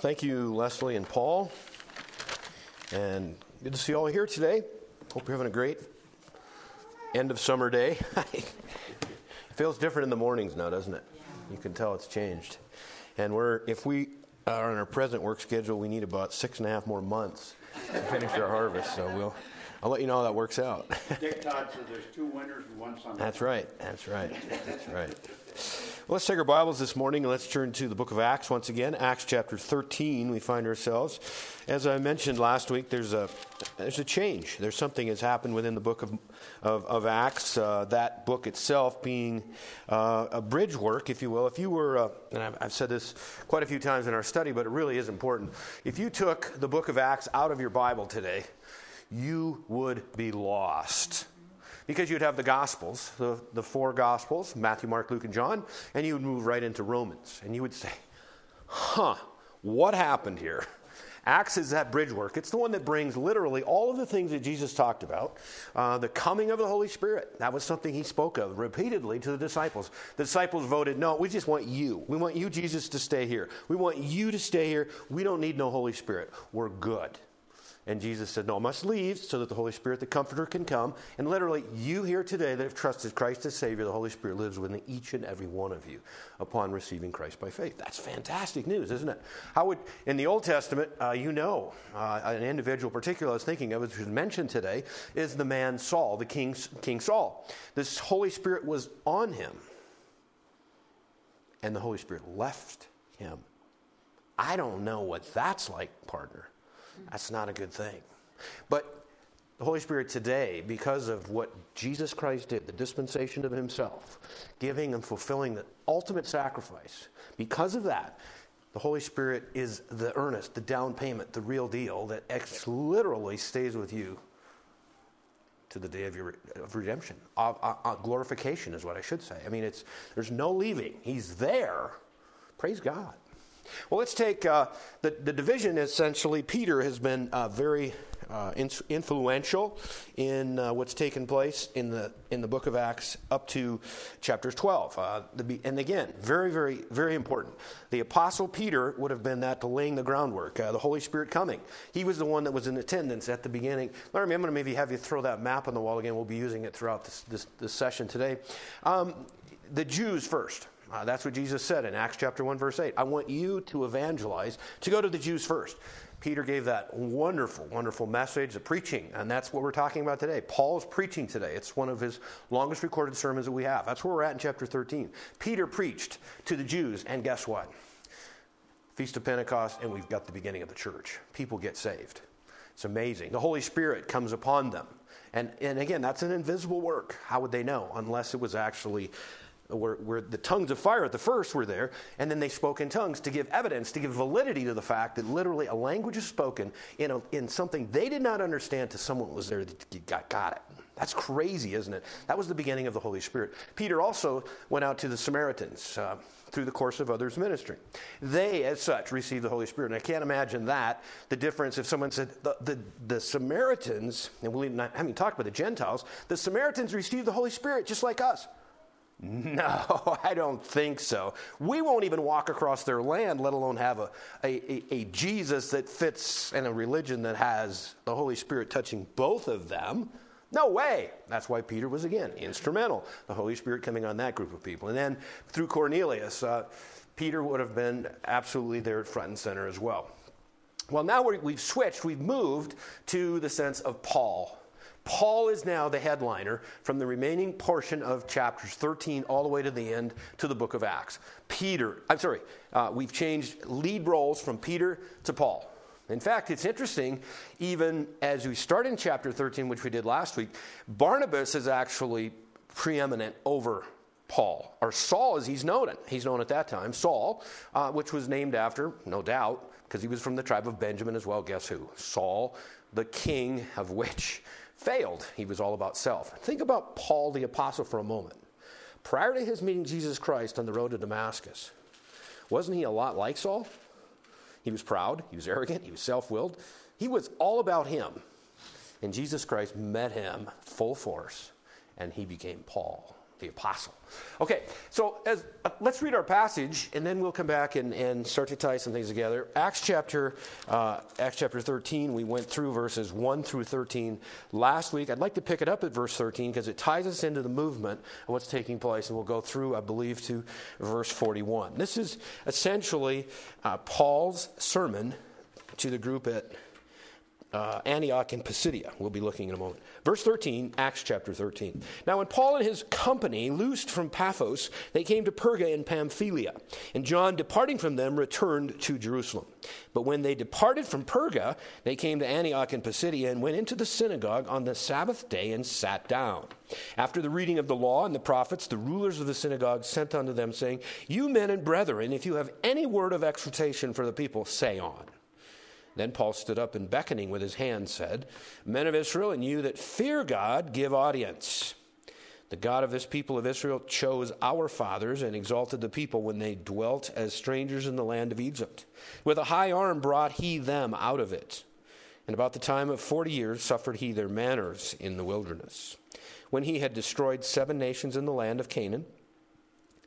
Thank you, Leslie and Paul. And good to see you all here today. Hope you're having a great end of summer day. it feels different in the mornings now, doesn't it? You can tell it's changed. And we're, if we are on our present work schedule, we need about six and a half more months to finish our harvest. So we'll, I'll let you know how that works out. Dick Todd says there's two winters and one summer. That's right. That's right. That's right. Let's take our Bibles this morning and let's turn to the book of Acts once again. Acts chapter 13, we find ourselves. As I mentioned last week, there's a, there's a change. There's something has happened within the book of, of, of Acts, uh, that book itself being uh, a bridge work, if you will. If you were, uh, and I've, I've said this quite a few times in our study, but it really is important. If you took the book of Acts out of your Bible today, you would be lost because you'd have the Gospels, the, the four Gospels Matthew, Mark, Luke, and John, and you would move right into Romans. And you would say, huh, what happened here? Acts is that bridge work. It's the one that brings literally all of the things that Jesus talked about. Uh, the coming of the Holy Spirit. That was something he spoke of repeatedly to the disciples. The disciples voted, no, we just want you. We want you, Jesus, to stay here. We want you to stay here. We don't need no Holy Spirit. We're good. And Jesus said, No, I must leave so that the Holy Spirit, the Comforter, can come. And literally, you here today that have trusted Christ as Savior, the Holy Spirit lives within each and every one of you upon receiving Christ by faith. That's fantastic news, isn't it? How would, in the Old Testament, uh, you know, uh, an individual, particularly I was thinking of, which was mentioned today, is the man Saul, the King, King Saul. This Holy Spirit was on him, and the Holy Spirit left him. I don't know what that's like, partner. That's not a good thing. But the Holy Spirit today, because of what Jesus Christ did, the dispensation of Himself, giving and fulfilling the ultimate sacrifice, because of that, the Holy Spirit is the earnest, the down payment, the real deal that ex- literally stays with you to the day of your of redemption. Uh, uh, uh, glorification is what I should say. I mean, it's there's no leaving. He's there. Praise God. Well, let's take uh, the, the division essentially. Peter has been uh, very uh, in, influential in uh, what's taken place in the, in the book of Acts up to chapter 12. Uh, the, and again, very, very, very important. The apostle Peter would have been that to laying the groundwork, uh, the Holy Spirit coming. He was the one that was in attendance at the beginning. Larry, I'm going to maybe have you throw that map on the wall again. We'll be using it throughout this, this, this session today. Um, the Jews first. Uh, that's what Jesus said in Acts chapter 1, verse 8. I want you to evangelize, to go to the Jews first. Peter gave that wonderful, wonderful message of preaching, and that's what we're talking about today. Paul's preaching today. It's one of his longest recorded sermons that we have. That's where we're at in chapter 13. Peter preached to the Jews, and guess what? Feast of Pentecost, and we've got the beginning of the church. People get saved. It's amazing. The Holy Spirit comes upon them. And, and again, that's an invisible work. How would they know unless it was actually where, the tongues of fire at the first were there, and then they spoke in tongues to give evidence, to give validity to the fact that literally a language is spoken in, a, in something they did not understand to someone was there that got, got it. That's crazy, isn't it? That was the beginning of the Holy Spirit. Peter also went out to the Samaritans uh, through the course of others' ministry. They, as such, received the Holy Spirit. And I can't imagine that, the difference if someone said the, the, the Samaritans, and we haven't talked about the Gentiles, the Samaritans received the Holy Spirit just like us. No, I don't think so. We won't even walk across their land, let alone have a, a, a, Jesus that fits in a religion that has the Holy Spirit touching both of them. No way. That's why Peter was, again, instrumental. The Holy Spirit coming on that group of people. And then through Cornelius, uh, Peter would have been absolutely there front and center as well. Well, now we've switched, we've moved to the sense of Paul. Paul is now the headliner from the remaining portion of chapters 13 all the way to the end to the book of Acts. Peter, I'm sorry, uh, we've changed lead roles from Peter to Paul. In fact, it's interesting, even as we start in chapter 13, which we did last week, Barnabas is actually preeminent over Paul, or Saul as he's known it. He's known at that time, Saul, uh, which was named after, no doubt, because he was from the tribe of Benjamin as well. Guess who? Saul, the king of which failed. He was all about self. Think about Paul the Apostle for a moment. Prior to his meeting Jesus Christ on the road to Damascus, wasn't he a lot like Saul? He was proud, he was arrogant, he was self willed. He was all about him. And Jesus Christ met him full force, and he became Paul. The apostle. Okay, so as, uh, let's read our passage, and then we'll come back and, and start to tie some things together. Acts chapter, uh, Acts chapter 13, we went through verses 1 through 13 last week. I'd like to pick it up at verse 13 because it ties us into the movement of what's taking place, and we'll go through, I believe, to verse 41. This is essentially uh, Paul's sermon to the group at uh, Antioch and Pisidia. We'll be looking in a moment. Verse 13, Acts chapter 13. Now, when Paul and his company loosed from Paphos, they came to Perga in Pamphylia. And John, departing from them, returned to Jerusalem. But when they departed from Perga, they came to Antioch and Pisidia and went into the synagogue on the Sabbath day and sat down. After the reading of the law and the prophets, the rulers of the synagogue sent unto them, saying, You men and brethren, if you have any word of exhortation for the people, say on. Then Paul stood up and beckoning with his hand said, Men of Israel, and you that fear God, give audience. The God of this people of Israel chose our fathers and exalted the people when they dwelt as strangers in the land of Egypt. With a high arm brought he them out of it. And about the time of forty years suffered he their manners in the wilderness. When he had destroyed seven nations in the land of Canaan,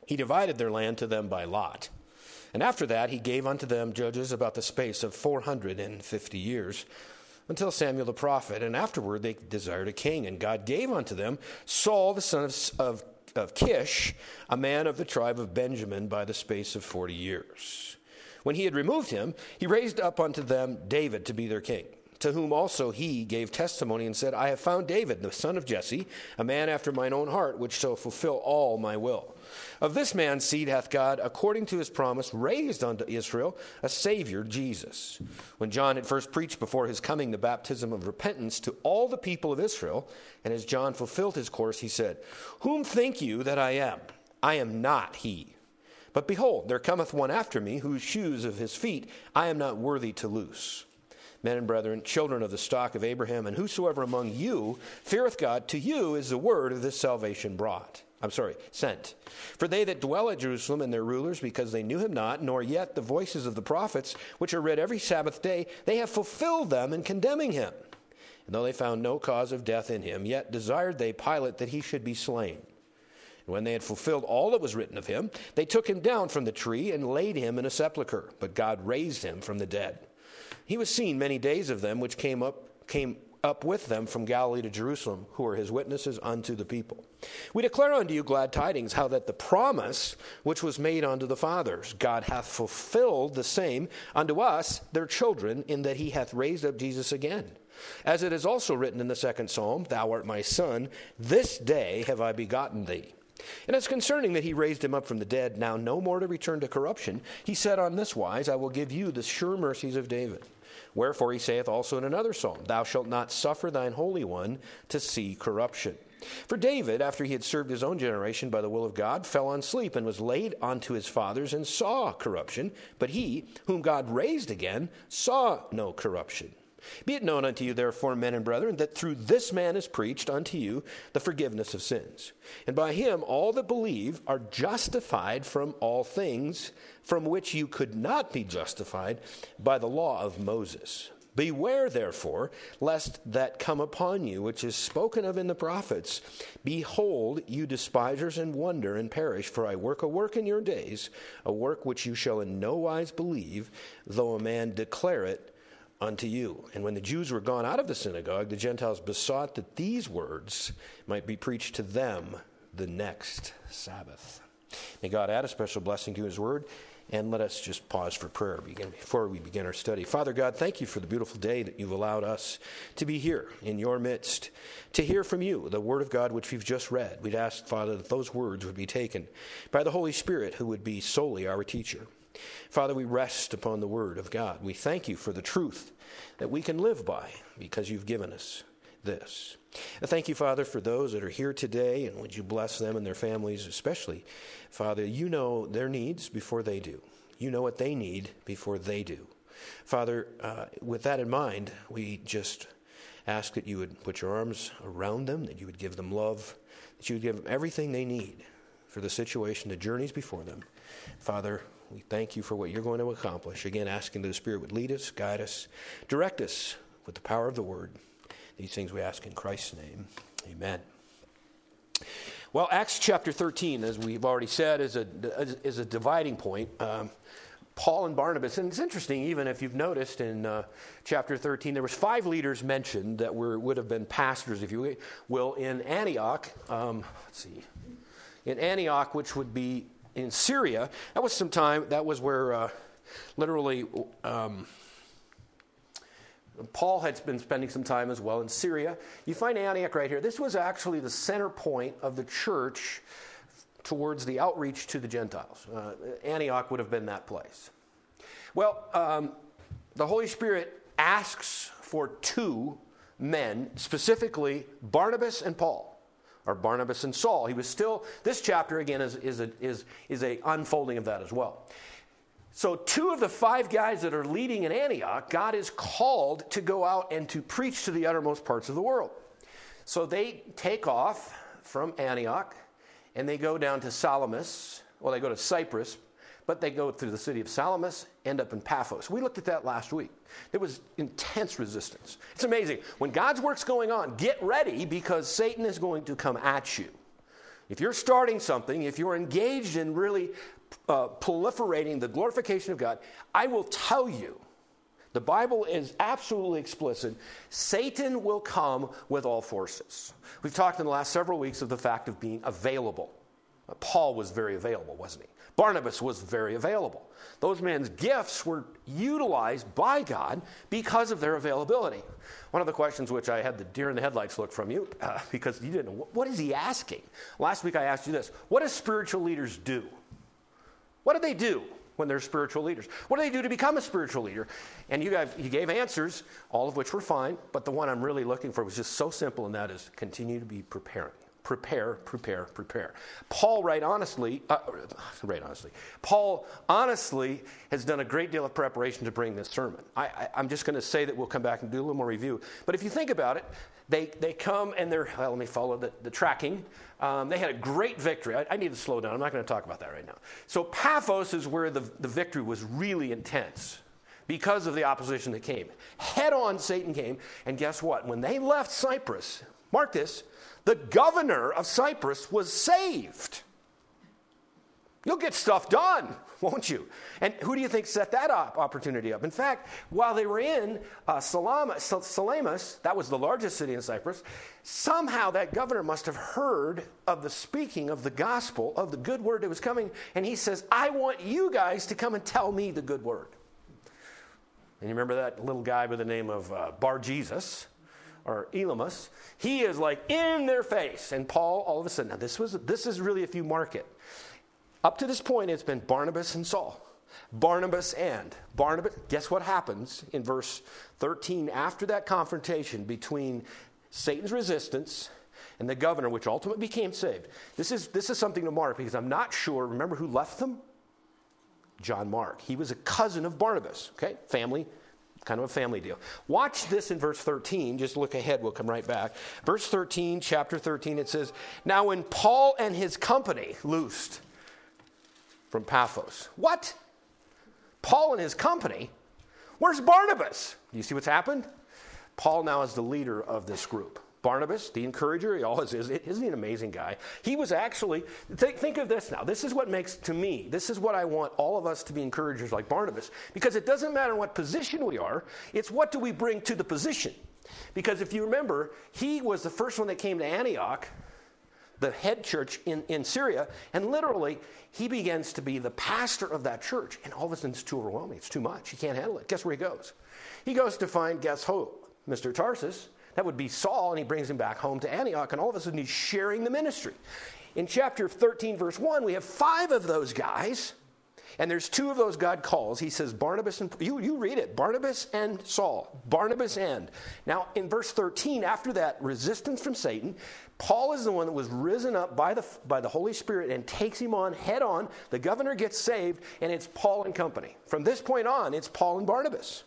he divided their land to them by lot. And after that, he gave unto them judges about the space of 450 years until Samuel the prophet. And afterward, they desired a king. And God gave unto them Saul the son of, of, of Kish, a man of the tribe of Benjamin, by the space of 40 years. When he had removed him, he raised up unto them David to be their king to whom also he gave testimony and said, I have found David, the son of Jesse, a man after mine own heart, which shall fulfill all my will. Of this man's seed hath God, according to his promise, raised unto Israel a Savior, Jesus. When John had first preached before his coming the baptism of repentance to all the people of Israel, and as John fulfilled his course, he said, Whom think you that I am? I am not he. But behold, there cometh one after me, whose shoes of his feet I am not worthy to loose. Men and brethren, children of the stock of Abraham, and whosoever among you feareth God, to you is the word of this salvation brought. I'm sorry, sent. For they that dwell at Jerusalem and their rulers, because they knew him not, nor yet the voices of the prophets, which are read every Sabbath day, they have fulfilled them in condemning him. And though they found no cause of death in him, yet desired they Pilate that he should be slain. And when they had fulfilled all that was written of him, they took him down from the tree and laid him in a sepulchre. But God raised him from the dead. He was seen many days of them which came up, came up with them from Galilee to Jerusalem, who are his witnesses unto the people. We declare unto you glad tidings, how that the promise which was made unto the fathers, God hath fulfilled the same unto us, their children, in that he hath raised up Jesus again. As it is also written in the second psalm, Thou art my son, this day have I begotten thee. And as concerning that he raised him up from the dead, now no more to return to corruption, he said on this wise, I will give you the sure mercies of David. Wherefore he saith also in another psalm, Thou shalt not suffer thine Holy One to see corruption. For David, after he had served his own generation by the will of God, fell on sleep and was laid unto his fathers and saw corruption. But he, whom God raised again, saw no corruption. Be it known unto you, therefore, men and brethren, that through this man is preached unto you the forgiveness of sins. And by him all that believe are justified from all things from which you could not be justified by the law of Moses. Beware, therefore, lest that come upon you, which is spoken of in the prophets. Behold, you despisers, and wonder and perish, for I work a work in your days, a work which you shall in no wise believe, though a man declare it unto you. And when the Jews were gone out of the synagogue, the Gentiles besought that these words might be preached to them the next Sabbath. May God add a special blessing to his word. And let us just pause for prayer before we begin our study. Father God, thank you for the beautiful day that you've allowed us to be here in your midst, to hear from you the word of God which we've just read. We'd ask, Father, that those words would be taken by the Holy Spirit, who would be solely our teacher. Father, we rest upon the Word of God. We thank you for the truth that we can live by because you've given us this. Thank you, Father, for those that are here today, and would you bless them and their families, especially. Father, you know their needs before they do. You know what they need before they do. Father, uh, with that in mind, we just ask that you would put your arms around them, that you would give them love, that you would give them everything they need for the situation, the journeys before them. Father, we thank you for what you're going to accomplish. Again, asking that the Spirit would lead us, guide us, direct us with the power of the Word. These things we ask in Christ's name. Amen. Well, Acts chapter 13, as we've already said, is a, is a dividing point. Um, Paul and Barnabas, and it's interesting, even if you've noticed in uh, chapter 13, there was five leaders mentioned that were, would have been pastors, if you will, in Antioch. Um, let's see. In Antioch, which would be in Syria, that was some time, that was where uh, literally um, Paul had been spending some time as well in Syria. You find Antioch right here. This was actually the center point of the church towards the outreach to the Gentiles. Uh, Antioch would have been that place. Well, um, the Holy Spirit asks for two men, specifically Barnabas and Paul or Barnabas and Saul. He was still, this chapter again is, is, a, is, is a unfolding of that as well. So, two of the five guys that are leading in Antioch, God is called to go out and to preach to the uttermost parts of the world. So, they take off from Antioch and they go down to Salamis. Well, they go to Cyprus, but they go through the city of Salamis, end up in Paphos. We looked at that last week. There was intense resistance. It's amazing. When God's work's going on, get ready because Satan is going to come at you. If you're starting something, if you're engaged in really uh, proliferating the glorification of God, I will tell you, the Bible is absolutely explicit. Satan will come with all forces. We've talked in the last several weeks of the fact of being available. Paul was very available, wasn't he? Barnabas was very available. Those men's gifts were utilized by God because of their availability. One of the questions which I had the deer in the headlights look from you, uh, because you didn't know, what is he asking? Last week I asked you this What do spiritual leaders do? What do they do when they're spiritual leaders? What do they do to become a spiritual leader? And you, you gave answers, all of which were fine, but the one I'm really looking for was just so simple, and that is continue to be preparing. Prepare, prepare, prepare. Paul, right honestly, uh, right honestly, Paul honestly has done a great deal of preparation to bring this sermon. I, am just going to say that we'll come back and do a little more review. But if you think about it, they, they come and they're, well, let me follow the, the tracking. Um, they had a great victory. I, I, need to slow down. I'm not going to talk about that right now. So, Paphos is where the, the victory was really intense because of the opposition that came. Head on, Satan came. And guess what? When they left Cyprus, mark this, the governor of Cyprus was saved. You'll get stuff done, won't you? And who do you think set that op- opportunity up? In fact, while they were in uh, Salamis, that was the largest city in Cyprus, somehow that governor must have heard of the speaking of the gospel, of the good word that was coming, and he says, I want you guys to come and tell me the good word. And you remember that little guy by the name of uh, Bar Jesus? Or Elymas, he is like in their face. And Paul, all of a sudden, now this was this is really if you mark it. Up to this point, it's been Barnabas and Saul. Barnabas and Barnabas. Guess what happens in verse 13 after that confrontation between Satan's resistance and the governor, which ultimately became saved? This is, this is something to mark because I'm not sure. Remember who left them? John Mark. He was a cousin of Barnabas, okay? Family, kind of a family deal. Watch this in verse 13. Just look ahead, we'll come right back. Verse 13, chapter 13, it says, Now when Paul and his company loosed, from Paphos. What? Paul and his company? Where's Barnabas? Do you see what's happened? Paul now is the leader of this group. Barnabas, the encourager, he always is. Isn't he an amazing guy? He was actually, think, of this now. This is what makes, to me, this is what I want all of us to be encouragers like Barnabas. Because it doesn't matter what position we are, it's what do we bring to the position. Because if you remember, he was the first one that came to Antioch the head church in, in Syria, and literally he begins to be the pastor of that church. And all of a sudden it's too overwhelming. It's too much. He can't handle it. Guess where he goes? He goes to find, guess who? Mr. Tarsus. That would be Saul, and he brings him back home to Antioch, and all of a sudden he's sharing the ministry. In chapter 13, verse 1, we have five of those guys and there's two of those God calls. He says Barnabas and you, you read it Barnabas and Saul. Barnabas and. Now, in verse 13, after that resistance from Satan, Paul is the one that was risen up by the, by the Holy Spirit and takes him on head on. The governor gets saved, and it's Paul and company. From this point on, it's Paul and Barnabas.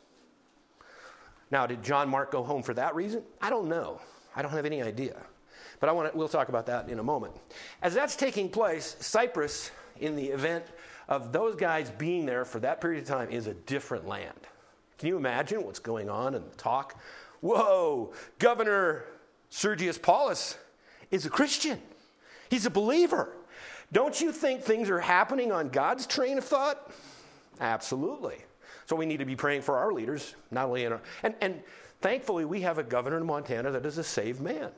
Now, did John Mark go home for that reason? I don't know. I don't have any idea. But I want to, we'll talk about that in a moment. As that's taking place, Cyprus, in the event of those guys being there for that period of time is a different land. Can you imagine what's going on in the talk? Whoa, Governor Sergius Paulus is a Christian. He's a believer. Don't you think things are happening on God's train of thought? Absolutely. So we need to be praying for our leaders, not only in our. And, and thankfully, we have a governor in Montana that is a saved man.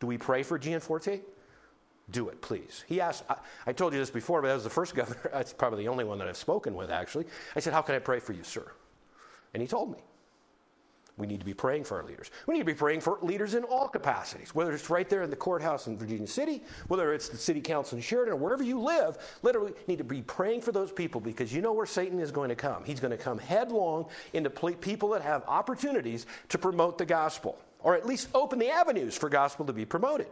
Do we pray for Gianforte? Do it, please. He asked, I, I told you this before, but that was the first governor. That's probably the only one that I've spoken with, actually. I said, How can I pray for you, sir? And he told me. We need to be praying for our leaders. We need to be praying for leaders in all capacities, whether it's right there in the courthouse in Virginia City, whether it's the city council in Sheridan, or wherever you live. Literally, need to be praying for those people because you know where Satan is going to come. He's going to come headlong into people that have opportunities to promote the gospel, or at least open the avenues for gospel to be promoted.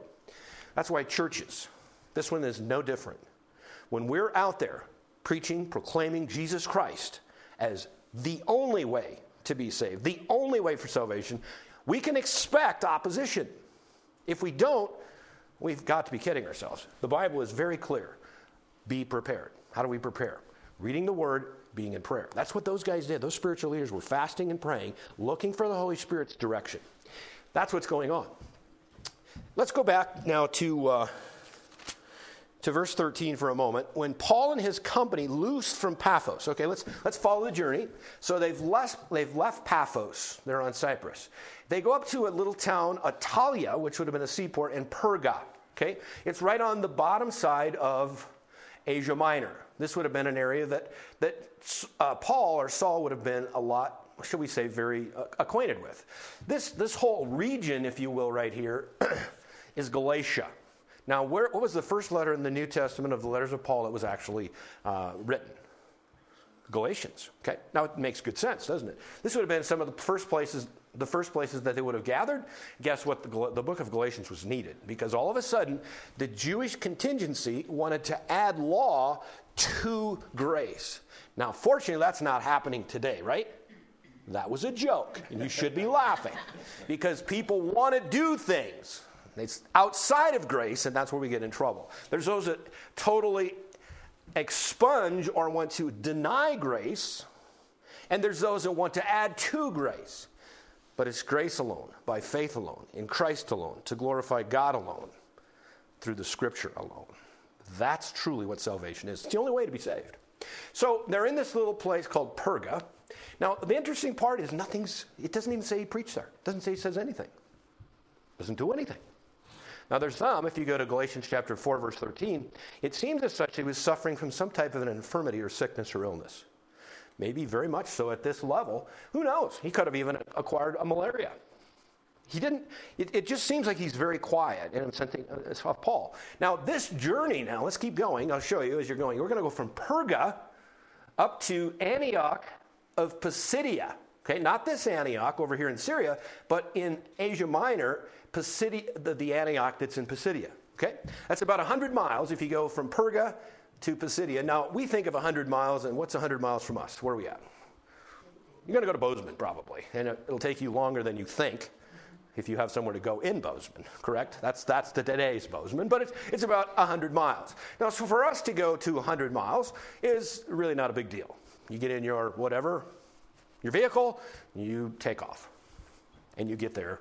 That's why churches, this one is no different. When we're out there preaching, proclaiming Jesus Christ as the only way to be saved, the only way for salvation, we can expect opposition. If we don't, we've got to be kidding ourselves. The Bible is very clear. Be prepared. How do we prepare? Reading the Word, being in prayer. That's what those guys did. Those spiritual leaders were fasting and praying, looking for the Holy Spirit's direction. That's what's going on. Let's go back now to. Uh, to verse 13 for a moment. When Paul and his company loosed from Paphos, okay, let's, let's follow the journey. So they've left, they've left Paphos, they're on Cyprus. They go up to a little town, Attalia, which would have been a seaport, and Perga, okay? It's right on the bottom side of Asia Minor. This would have been an area that, that uh, Paul or Saul would have been a lot, should we say, very uh, acquainted with. This, this whole region, if you will, right here, is Galatia. Now, where, what was the first letter in the New Testament of the letters of Paul that was actually uh, written? Galatians. Okay, now it makes good sense, doesn't it? This would have been some of the first places, the first places that they would have gathered. Guess what? The, the book of Galatians was needed because all of a sudden, the Jewish contingency wanted to add law to grace. Now, fortunately, that's not happening today, right? That was a joke, and you should be laughing because people want to do things it's outside of grace, and that's where we get in trouble. There's those that totally expunge or want to deny grace, and there's those that want to add to grace. But it's grace alone, by faith alone, in Christ alone, to glorify God alone, through the scripture alone. That's truly what salvation is. It's the only way to be saved. So they're in this little place called Perga. Now, the interesting part is nothing's, it doesn't even say he preached there. It doesn't say he says anything. It doesn't do anything. Now, there's some, if you go to Galatians chapter 4, verse 13, it seems as such he was suffering from some type of an infirmity or sickness or illness. Maybe very much so at this level. Who knows? He could have even acquired a malaria. He didn't, it, it just seems like he's very quiet in something of uh, Paul. Now, this journey, now let's keep going. I'll show you as you're going. We're going to go from Perga up to Antioch of Pisidia. Okay, not this Antioch over here in Syria, but in Asia Minor, Pisidia, the, the Antioch that's in Pisidia. Okay, that's about 100 miles if you go from Perga to Pisidia. Now, we think of 100 miles, and what's 100 miles from us? Where are we at? You're going to go to Bozeman, probably, and it'll take you longer than you think if you have somewhere to go in Bozeman, correct? That's, that's the today's Bozeman, but it's, it's about 100 miles. Now, so for us to go to 100 miles is really not a big deal. You get in your whatever, your vehicle, you take off, and you get there.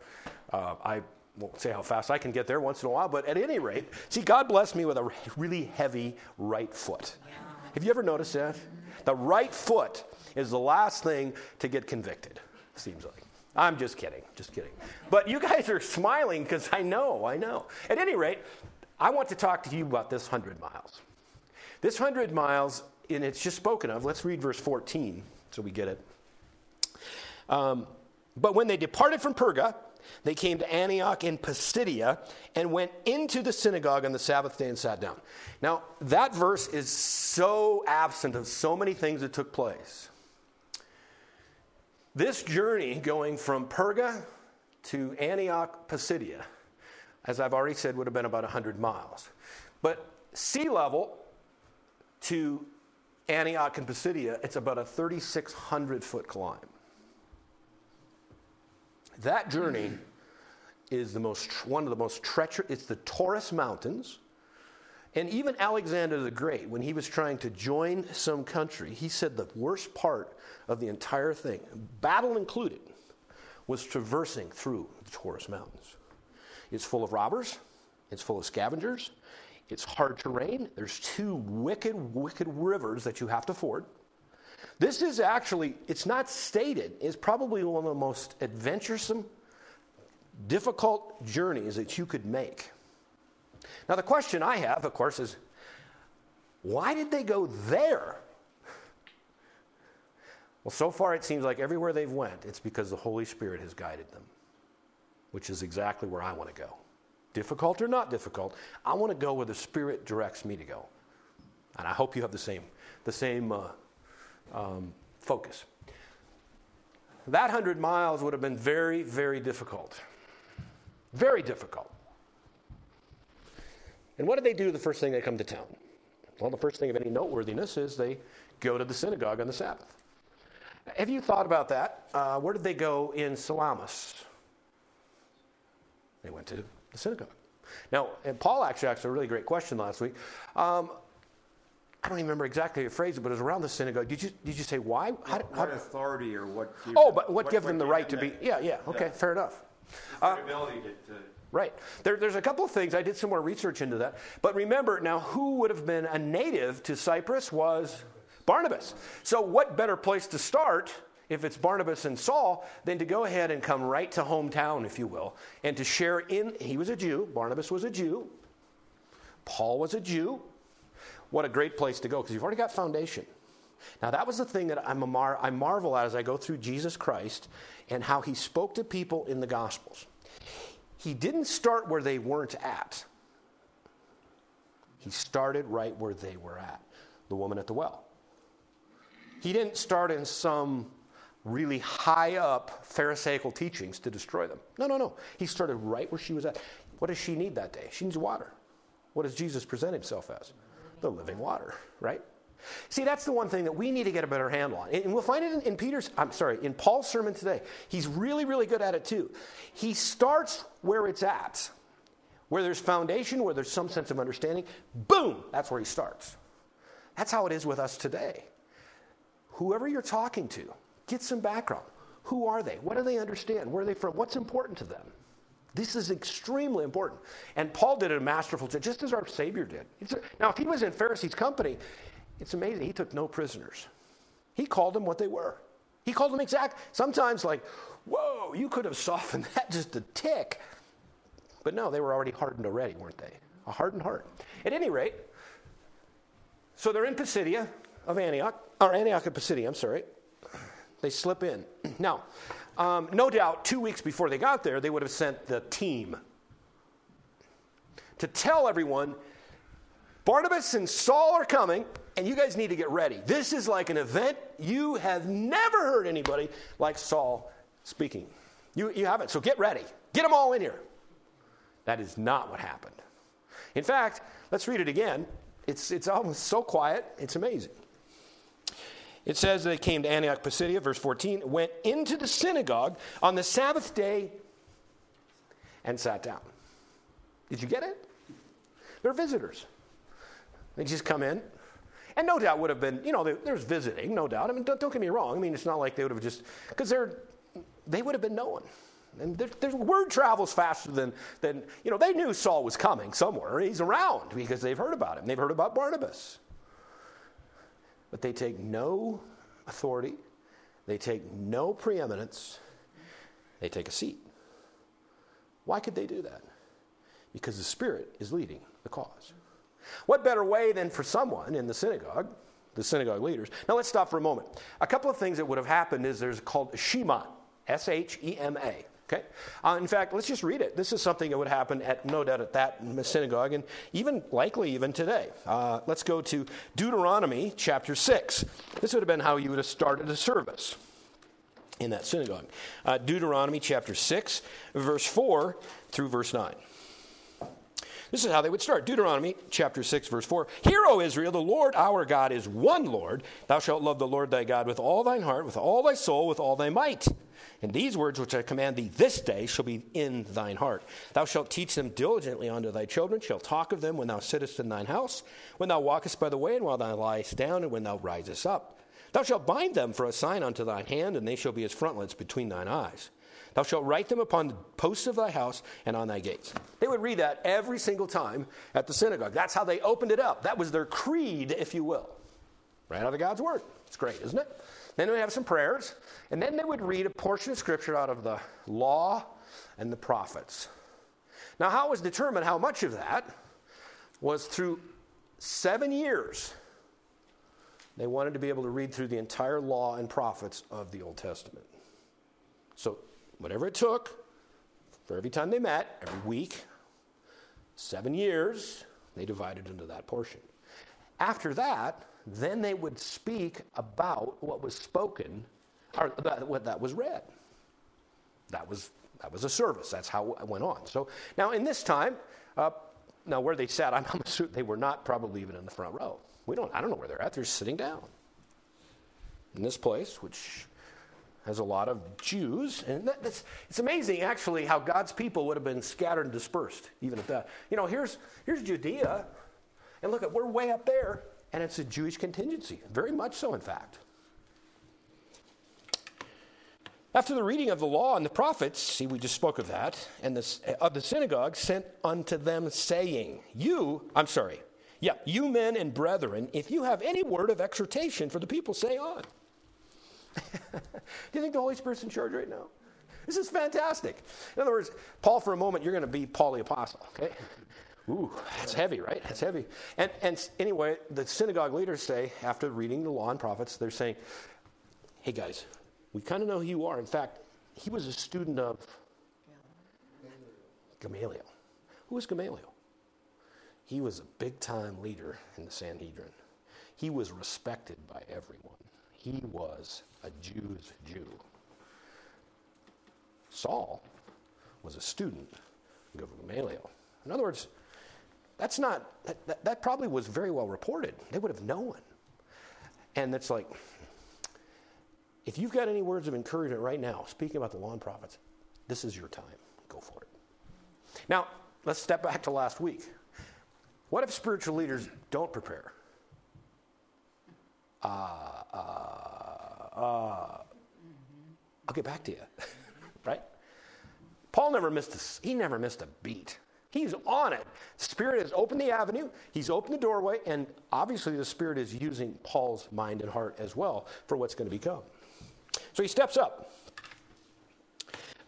Uh, I won't say how fast I can get there once in a while, but at any rate, see, God blessed me with a really heavy right foot. Yeah. Have you ever noticed that? The right foot is the last thing to get convicted, seems like. I'm just kidding, just kidding. But you guys are smiling because I know, I know. At any rate, I want to talk to you about this 100 miles. This 100 miles, and it's just spoken of. Let's read verse 14 so we get it. Um, but when they departed from Perga, they came to Antioch in Pisidia and went into the synagogue on the Sabbath day and sat down. Now, that verse is so absent of so many things that took place. This journey going from Perga to Antioch, Pisidia, as I've already said, would have been about 100 miles. But sea level to Antioch and Pisidia, it's about a 3,600 foot climb. That journey is the most, one of the most treacherous, it's the Taurus Mountains. And even Alexander the Great, when he was trying to join some country, he said the worst part of the entire thing, battle included, was traversing through the Taurus Mountains. It's full of robbers, it's full of scavengers, It's hard terrain. There's two wicked, wicked rivers that you have to ford. This is actually, it's not stated, it's probably one of the most adventuresome, difficult journeys that you could make. Now, the question I have, of course, is why did they go there? Well, so far it seems like everywhere they've went, it's because the Holy Spirit has guided them, which is exactly where I want to go. Difficult or not difficult, I want to go where the Spirit directs me to go. And I hope you have the same, the same uh, um, focus. That 100 miles would have been very, very difficult. Very difficult. And what did they do the first thing they come to town? Well, the first thing of any noteworthiness is they go to the synagogue on the Sabbath. Have you thought about that? Uh, where did they go in Salamis? They went to the synagogue. Now, and Paul actually asked a really great question last week. Um, I don't even remember exactly the phrase, but it was around the synagogue. Did you did you say why? How, what, how, authority or what? Oh, but what, what give them the right to be? Yeah, yeah. Okay, yeah. fair enough. Uh, ability to, to Right. There, there's a couple of things. I did some more research into that. But remember, now, who would have been a native to Cyprus was Barnabas. So, what better place to start if it's Barnabas and Saul than to go ahead and come right to hometown, if you will, and to share in. He was a Jew, Barnabas was a Jew, Paul was a Jew. What a great place to go because you've already got foundation. Now, that was the thing that I'm mar- I marvel at as I go through Jesus Christ and how he spoke to people in the Gospels. He didn't start where they weren't at, he started right where they were at the woman at the well. He didn't start in some really high up Pharisaical teachings to destroy them. No, no, no. He started right where she was at. What does she need that day? She needs water. What does Jesus present himself as? The living water, right? See, that's the one thing that we need to get a better handle on. And we'll find it in, in, Peter's, I'm sorry, in Paul's sermon today. He's really, really good at it too. He starts where it's at, where there's foundation, where there's some sense of understanding. Boom, that's where he starts. That's how it is with us today whoever you're talking to, get some background. Who are they? What do they understand? Where are they from? What's important to them? This is extremely important. And Paul did a masterful job, just as our Savior did. now, if he was in Pharisees' company, it's amazing. He took no prisoners. He called them what they were. He called them exact. Sometimes, like, whoa, you could have softened that just a tick. But no, they were already hardened already, weren't they? A hardened heart. At any rate, so they're in Pisidia of Antioch, or Antioch of Pisidia, I'm sorry. They slip in. Now, um, no doubt, two weeks before they got there, they would have sent the team to tell everyone Barnabas and Saul are coming, and you guys need to get ready. This is like an event you have never heard anybody like Saul speaking. You, you haven't, so get ready. Get them all in here. That is not what happened. In fact, let's read it again. It's, it's almost so quiet, it's amazing. It says they came to Antioch Pisidia, verse 14, went into the synagogue on the Sabbath day and sat down. Did you get it? They're visitors. They just come in. And no doubt would have been, you know, there's visiting, no doubt. I mean, don't, don't, get me wrong. I mean, it's not like they would have just, because they're, they would have been known. And there, word travels faster than, than, you know, they knew Saul was coming somewhere. He's around because they've heard about him. They've heard about Barnabas but they take no authority, they take no preeminence, they take a seat. Why could they do that? Because the Spirit is leading the cause. What better way than for someone in the synagogue, the synagogue leaders? Now let's stop for a moment. A couple of things that would have happened is there's called Shema, S H E M A. Okay? Uh, in fact, let's just read it. This is something that would happen at no doubt at that synagogue, and even likely even today. Uh, let's go to Deuteronomy chapter six. This would have been how you would have started a service in that synagogue. Uh, Deuteronomy chapter six, verse four through verse nine. This is how they would start. Deuteronomy chapter 6, verse 4. Hear, O Israel, the Lord our God is one Lord. Thou shalt love the Lord thy God with all thine heart, with all thy soul, with all thy might. And these words which I command thee this day shall be in thine heart. Thou shalt teach them diligently unto thy children, shalt talk of them when thou sittest in thine house, when thou walkest by the way, and while thou liest down, and when thou risest up. Thou shalt bind them for a sign unto thine hand, and they shall be as frontlets between thine eyes. Thou shalt write them upon the posts of thy house and on thy gates. They would read that every single time at the synagogue. That's how they opened it up. That was their creed, if you will. Right out of God's word. It's great, isn't it? Then we have some prayers, and then they would read a portion of scripture out of the law and the prophets. Now, how was determined how much of that was through seven years. They wanted to be able to read through the entire law and prophets of the Old Testament. So, whatever it took for every time they met, every week, seven years, they divided into that portion. After that, then they would speak about what was spoken or what that was read. That was that was a service. That's how it went on. So now in this time, uh, now where they sat, I'm, assuming they were not probably even in the front row. We don't. I don't know where they're at. They're sitting down in this place, which has a lot of Jews, and that, it's amazing actually how God's people would have been scattered and dispersed, even at that. You know, here's here's Judea, and look at we're way up there, and it's a Jewish contingency, very much so, in fact. After the reading of the law and the prophets, see, we just spoke of that, and of the synagogue sent unto them, saying, You, I'm sorry, yeah, you men and brethren, if you have any word of exhortation for the people, say on. Do you think the Holy Spirit's in charge right now? This is fantastic. In other words, Paul, for a moment, you're going to be Paul the Apostle, okay? Ooh, that's heavy, right? That's heavy. And, and anyway, the synagogue leaders say, after reading the law and prophets, they're saying, hey guys, we kind of know who you are. In fact, he was a student of Gamaliel. Who was Gamaliel? He was a big time leader in the Sanhedrin. He was respected by everyone. He was a Jew's Jew. Saul was a student of Gamaliel. In other words, that's not, that, that, probably was very well reported. They would have known. And it's like, if you've got any words of encouragement right now, speaking about the law and prophets, this is your time. Go for it. Now, let's step back to last week. What if spiritual leaders don't prepare? Uh, uh, uh, I'll get back to you, right? Paul never missed a, he never missed a beat. He's on it. The Spirit has opened the avenue, he's opened the doorway, and obviously the Spirit is using Paul's mind and heart as well for what's going to become. So he steps up.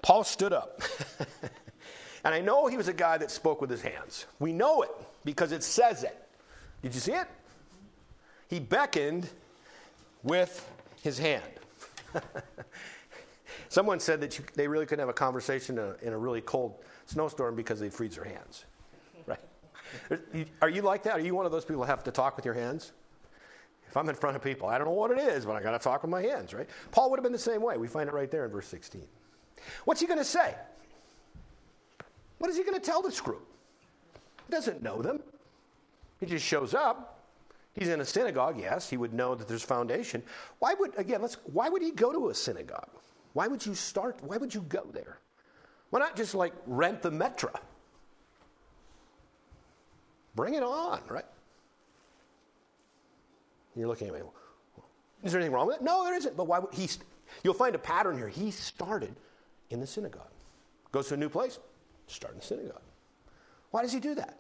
Paul stood up. and I know he was a guy that spoke with his hands. We know it because it says it. Did you see it? He beckoned with his hand. Someone said that you, they really couldn't have a conversation in a, in a really cold snowstorm because they'd freeze their hands. Right? Are you like that? Are you one of those people that have to talk with your hands? If I'm in front of people, I don't know what it is, but I got to talk with my hands, right? Paul would have been the same way. We find it right there in verse 16. What's he going to say? What is he going to tell this group? He doesn't know them. He just shows up. He's in a synagogue, yes, he would know that there's foundation. Why would, again, let's, why would he go to a synagogue? Why would you start, why would you go there? Why not just like rent the Metra? Bring it on, right? You're looking at me. Is there anything wrong with it? No, there isn't. But why would he? You'll find a pattern here. He started in the synagogue. Goes to a new place, start in the synagogue. Why does he do that?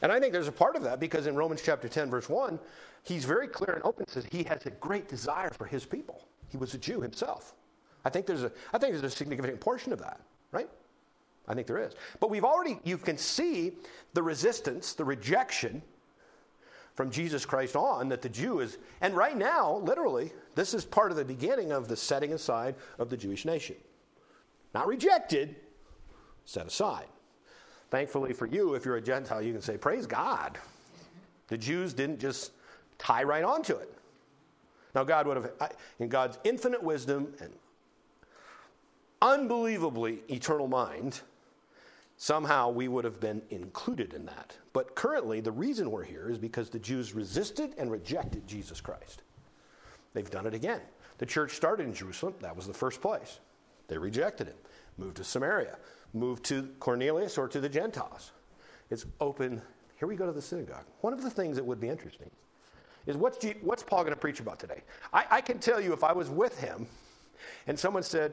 And I think there's a part of that because in Romans chapter 10, verse 1, he's very clear and open, says he has a great desire for his people. He was a Jew himself. I think there's a, I think there's a significant portion of that, right? I think there is. But we've already, you can see the resistance, the rejection from Jesus Christ on that the Jew is, and right now, literally, this is part of the beginning of the setting aside of the Jewish nation. Not rejected, set aside. Thankfully for you, if you're a Gentile, you can say, Praise God. The Jews didn't just tie right onto it. Now, God would have, in God's infinite wisdom and unbelievably eternal mind, somehow we would have been included in that. But currently, the reason we're here is because the Jews resisted and rejected Jesus Christ. They've done it again. The church started in Jerusalem, that was the first place. They rejected him, moved to Samaria, moved to Cornelius or to the Gentiles. It's open. Here we go to the synagogue. One of the things that would be interesting is what's, G- what's Paul going to preach about today? I, I can tell you if I was with him and someone said,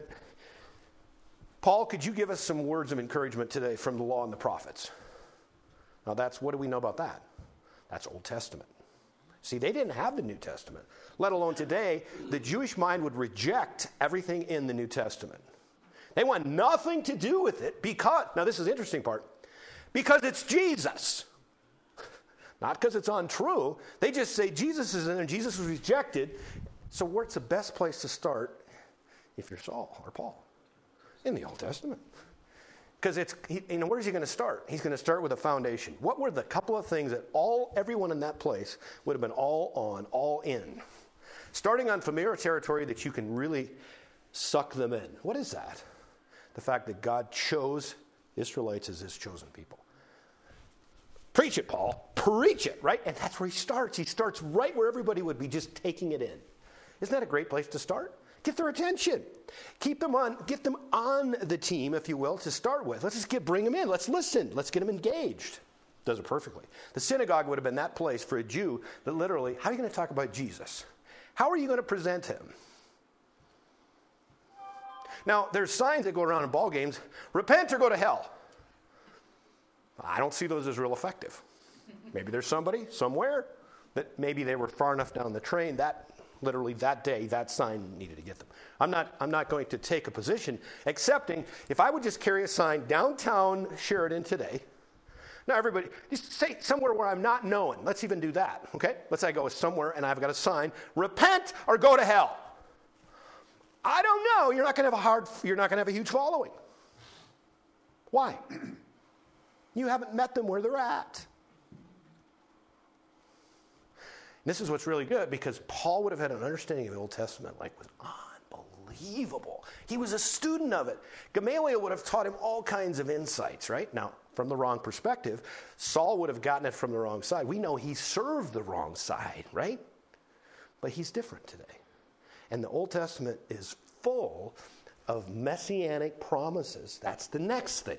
Paul, could you give us some words of encouragement today from the law and the prophets? Now, that's what do we know about that? That's Old Testament. See, they didn't have the New Testament, let alone today, the Jewish mind would reject everything in the New Testament. They want nothing to do with it because, now, this is the interesting part, because it's Jesus. Not because it's untrue. They just say Jesus is in there, Jesus was rejected. So, where's the best place to start if you're Saul or Paul? In the Old Testament. Because it's, he, you know, where's he going to start? He's going to start with a foundation. What were the couple of things that all, everyone in that place would have been all on, all in? Starting on familiar territory that you can really suck them in. What is that? The fact that God chose Israelites as his chosen people. Preach it, Paul. Preach it, right? And that's where he starts. He starts right where everybody would be just taking it in. Isn't that a great place to start? Get their attention. Keep them on, get them on the team, if you will, to start with. Let's just get bring them in. Let's listen. Let's get them engaged. Does it perfectly. The synagogue would have been that place for a Jew that literally, how are you going to talk about Jesus? How are you going to present him? Now, there's signs that go around in ball games repent or go to hell. I don't see those as real effective. Maybe there's somebody somewhere that maybe they were far enough down the train that literally that day, that sign needed to get them. I'm not, I'm not going to take a position, excepting if I would just carry a sign downtown Sheridan today. Now, everybody, just say somewhere where I'm not known. Let's even do that, okay? Let's say I go somewhere and I've got a sign repent or go to hell. I don't know. You're not going to have a hard, you're not going to have a huge following. Why? You haven't met them where they're at. This is what's really good because Paul would have had an understanding of the Old Testament like was unbelievable. He was a student of it. Gamaliel would have taught him all kinds of insights, right? Now, from the wrong perspective, Saul would have gotten it from the wrong side. We know he served the wrong side, right? But he's different today. And the Old Testament is full of messianic promises. That's the next thing.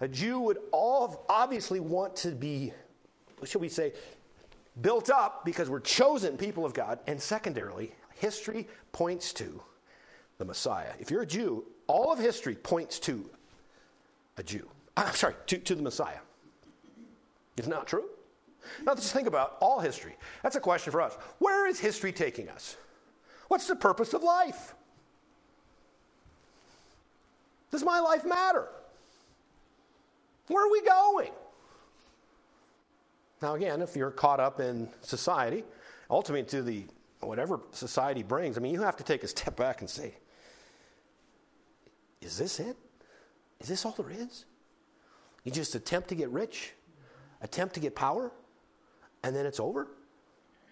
A Jew would all obviously want to be, should we say, built up because we're chosen people of God. And secondarily, history points to the Messiah. If you're a Jew, all of history points to a Jew. Ah, I'm sorry, to, to the Messiah. Isn't that true? Now, just think about all history. That's a question for us. Where is history taking us? What's the purpose of life? Does my life matter? Where are we going? Now, again, if you're caught up in society, ultimately to the whatever society brings, I mean, you have to take a step back and say, is this it? Is this all there is? You just attempt to get rich, attempt to get power, and then it's over?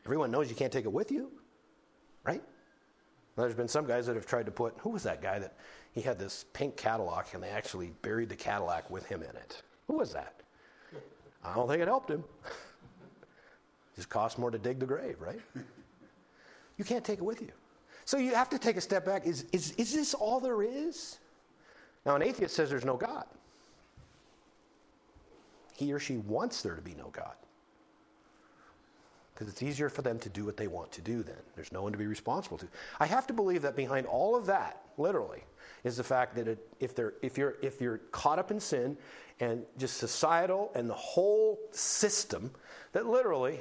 Everyone knows you can't take it with you, right? Now, there's been some guys that have tried to put, who was that guy that he had this pink Cadillac and they actually buried the Cadillac with him in it? Who was that? I don't think it helped him. Just cost more to dig the grave, right? You can't take it with you. So you have to take a step back. Is, is, is this all there is? Now, an atheist says there's no God. He or she wants there to be no God. Because it's easier for them to do what they want to do then. There's no one to be responsible to. I have to believe that behind all of that, literally, is the fact that it, if, they're, if, you're, if you're caught up in sin and just societal and the whole system, that literally,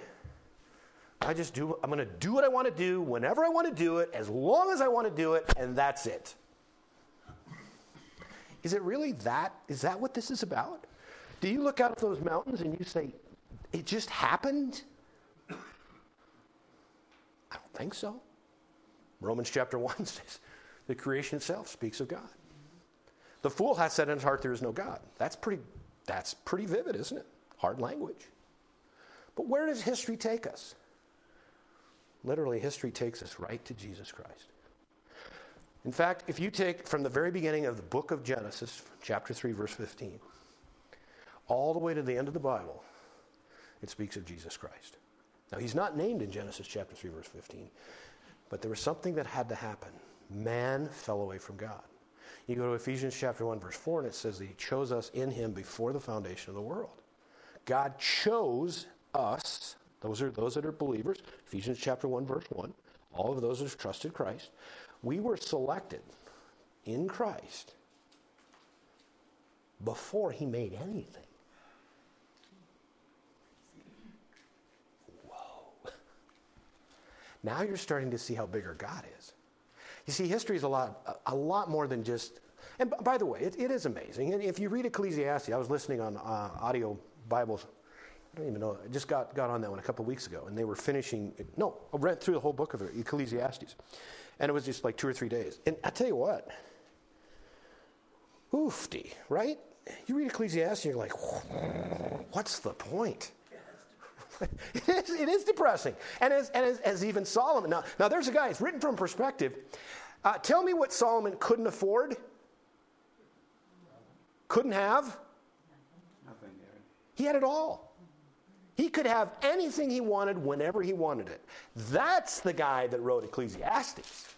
I just do, I'm going to do what I want to do whenever I want to do it, as long as I want to do it, and that's it. Is it really that? Is that what this is about? Do you look out at those mountains and you say, it just happened? I don't think so. Romans chapter 1 says, the creation itself speaks of God. The fool has said in his heart, There is no God. That's pretty, that's pretty vivid, isn't it? Hard language. But where does history take us? Literally, history takes us right to Jesus Christ. In fact, if you take from the very beginning of the book of Genesis, chapter 3, verse 15, all the way to the end of the Bible, it speaks of Jesus Christ. Now, he's not named in Genesis chapter 3, verse 15, but there was something that had to happen. Man fell away from God. You go to Ephesians chapter 1, verse 4, and it says that he chose us in him before the foundation of the world. God chose us, those are those that are believers, Ephesians chapter 1, verse 1, all of those that have trusted Christ, we were selected in Christ before he made anything. Whoa. Now you're starting to see how bigger God is. You see, history is a lot, a, lot more than just. And by the way, it, it is amazing. And if you read Ecclesiastes, I was listening on uh, audio Bibles. I don't even know. I just got, got on that one a couple of weeks ago, and they were finishing. No, I read through the whole book of Ecclesiastes, and it was just like two or three days. And I tell you what, oofty, right? You read Ecclesiastes, you're like, what's the point? it, is, it is depressing. And as, and as, as, even Solomon, now, now there's a guy, it's written from perspective. Uh, tell me what Solomon couldn't afford, couldn't have. Nothing. He had it all. He could have anything he wanted whenever he wanted it. That's the guy that wrote Ecclesiastes.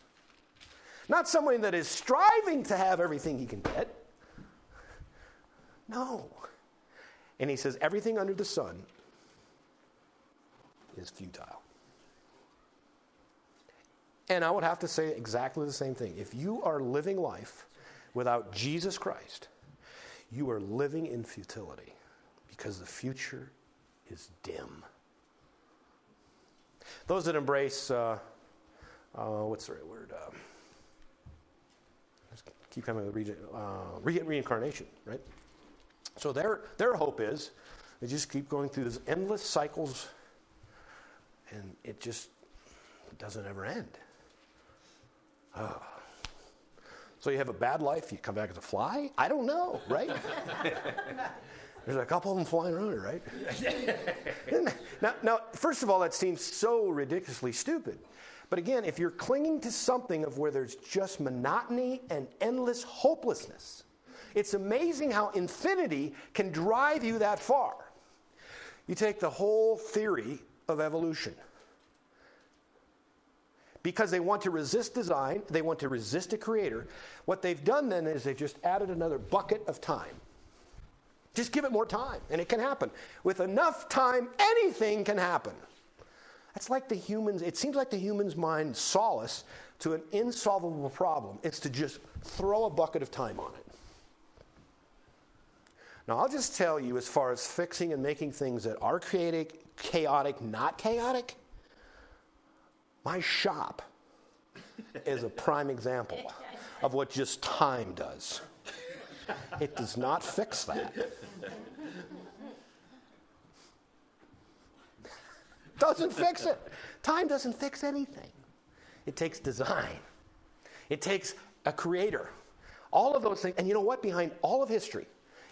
Not someone that is striving to have everything he can get. No. And he says, everything under the sun is futile. And I would have to say exactly the same thing. If you are living life without Jesus Christ, you are living in futility because the future is dim. Those that embrace, uh, uh, what's the right word? Uh, keep coming with uh, re- reincarnation, right? So their, their hope is they just keep going through these endless cycles and it just doesn't ever end. Oh. So you have a bad life, you come back as a fly? I don't know, right? There's a couple of them flying around here, right? now, now, first of all, that seems so ridiculously stupid. But again, if you're clinging to something of where there's just monotony and endless hopelessness, it's amazing how infinity can drive you that far. You take the whole theory of evolution. Because they want to resist design, they want to resist a creator. What they've done then is they've just added another bucket of time. Just give it more time, and it can happen. With enough time, anything can happen. That's like the humans, it seems like the human's mind solace to an insolvable problem. It's to just throw a bucket of time on it. Now, I'll just tell you, as far as fixing and making things that are chaotic, chaotic, not chaotic, my shop is a prime example of what just time does. It does not fix that. Doesn't fix it. Time doesn't fix anything. It takes design, it takes a creator. All of those things. And you know what? Behind all of history,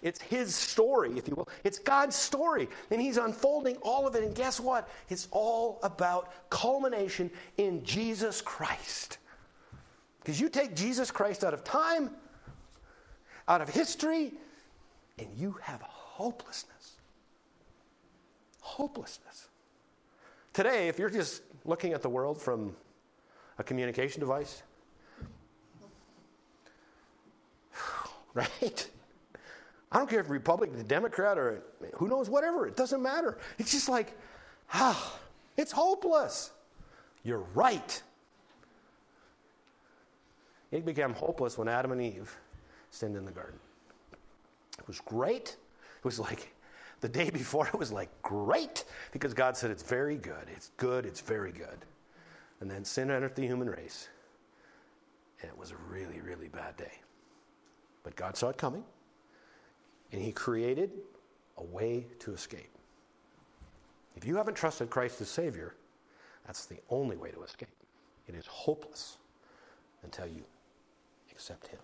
it's his story, if you will. It's God's story. And he's unfolding all of it. And guess what? It's all about culmination in Jesus Christ. Because you take Jesus Christ out of time, out of history, and you have hopelessness. Hopelessness. Today, if you're just looking at the world from a communication device, right? I don't care if Republican, Democrat, or who knows, whatever. It doesn't matter. It's just like, ah, it's hopeless. You're right. It became hopeless when Adam and Eve sinned in the garden. It was great. It was like the day before, it was like great because God said it's very good. It's good. It's very good. And then sin entered the human race. And it was a really, really bad day. But God saw it coming. And he created a way to escape. If you haven't trusted Christ as Savior, that's the only way to escape. It is hopeless until you accept Him.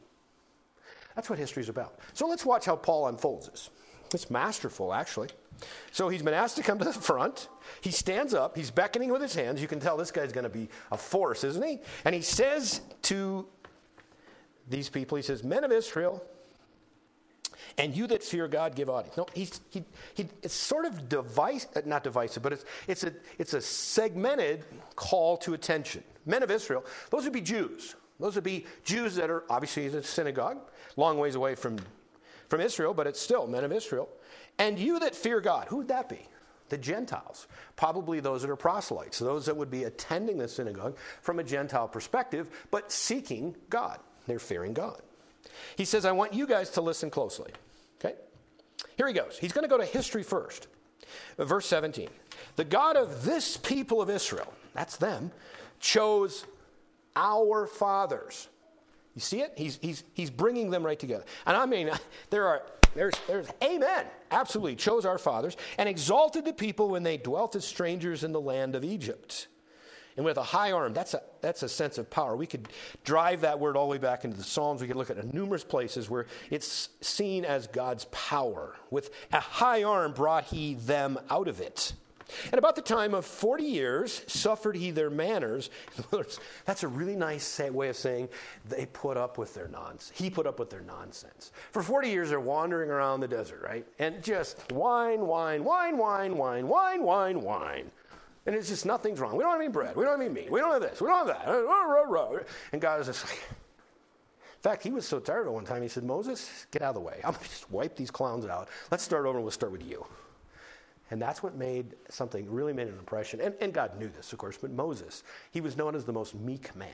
That's what history is about. So let's watch how Paul unfolds this. It's masterful, actually. So he's been asked to come to the front. He stands up. He's beckoning with his hands. You can tell this guy's going to be a force, isn't he? And he says to these people, he says, Men of Israel, and you that fear God, give audience. No, he's, he, he, it's sort of device, uh, not divisive, but it's, it's, a, it's a segmented call to attention. Men of Israel, those would be Jews. Those would be Jews that are obviously in a synagogue, long ways away from, from Israel, but it's still men of Israel. And you that fear God, who would that be? The Gentiles, probably those that are proselytes, those that would be attending the synagogue from a Gentile perspective, but seeking God. They're fearing God. He says, I want you guys to listen closely. Okay? Here he goes. He's going to go to history first. Verse 17. The God of this people of Israel, that's them, chose our fathers. You see it? He's, he's, he's bringing them right together. And I mean, there are, there's, there's, amen. Absolutely. Chose our fathers and exalted the people when they dwelt as strangers in the land of Egypt. And with a high arm, that's a, that's a sense of power. We could drive that word all the way back into the Psalms. We could look at numerous places where it's seen as God's power. With a high arm brought he them out of it. And about the time of 40 years suffered he their manners. That's a really nice way of saying they put up with their nonsense. He put up with their nonsense. For 40 years, they're wandering around the desert, right? And just whine, whine, whine, whine, whine, whine, whine, whine. And it's just nothing's wrong. We don't have any bread. We don't have any meat. We don't have this. We don't have that. And God is just like, in fact, he was so tired of one time, he said, Moses, get out of the way. I'm going to just wipe these clowns out. Let's start over and we'll start with you. And that's what made something, really made an impression. And, and God knew this, of course, but Moses, he was known as the most meek man.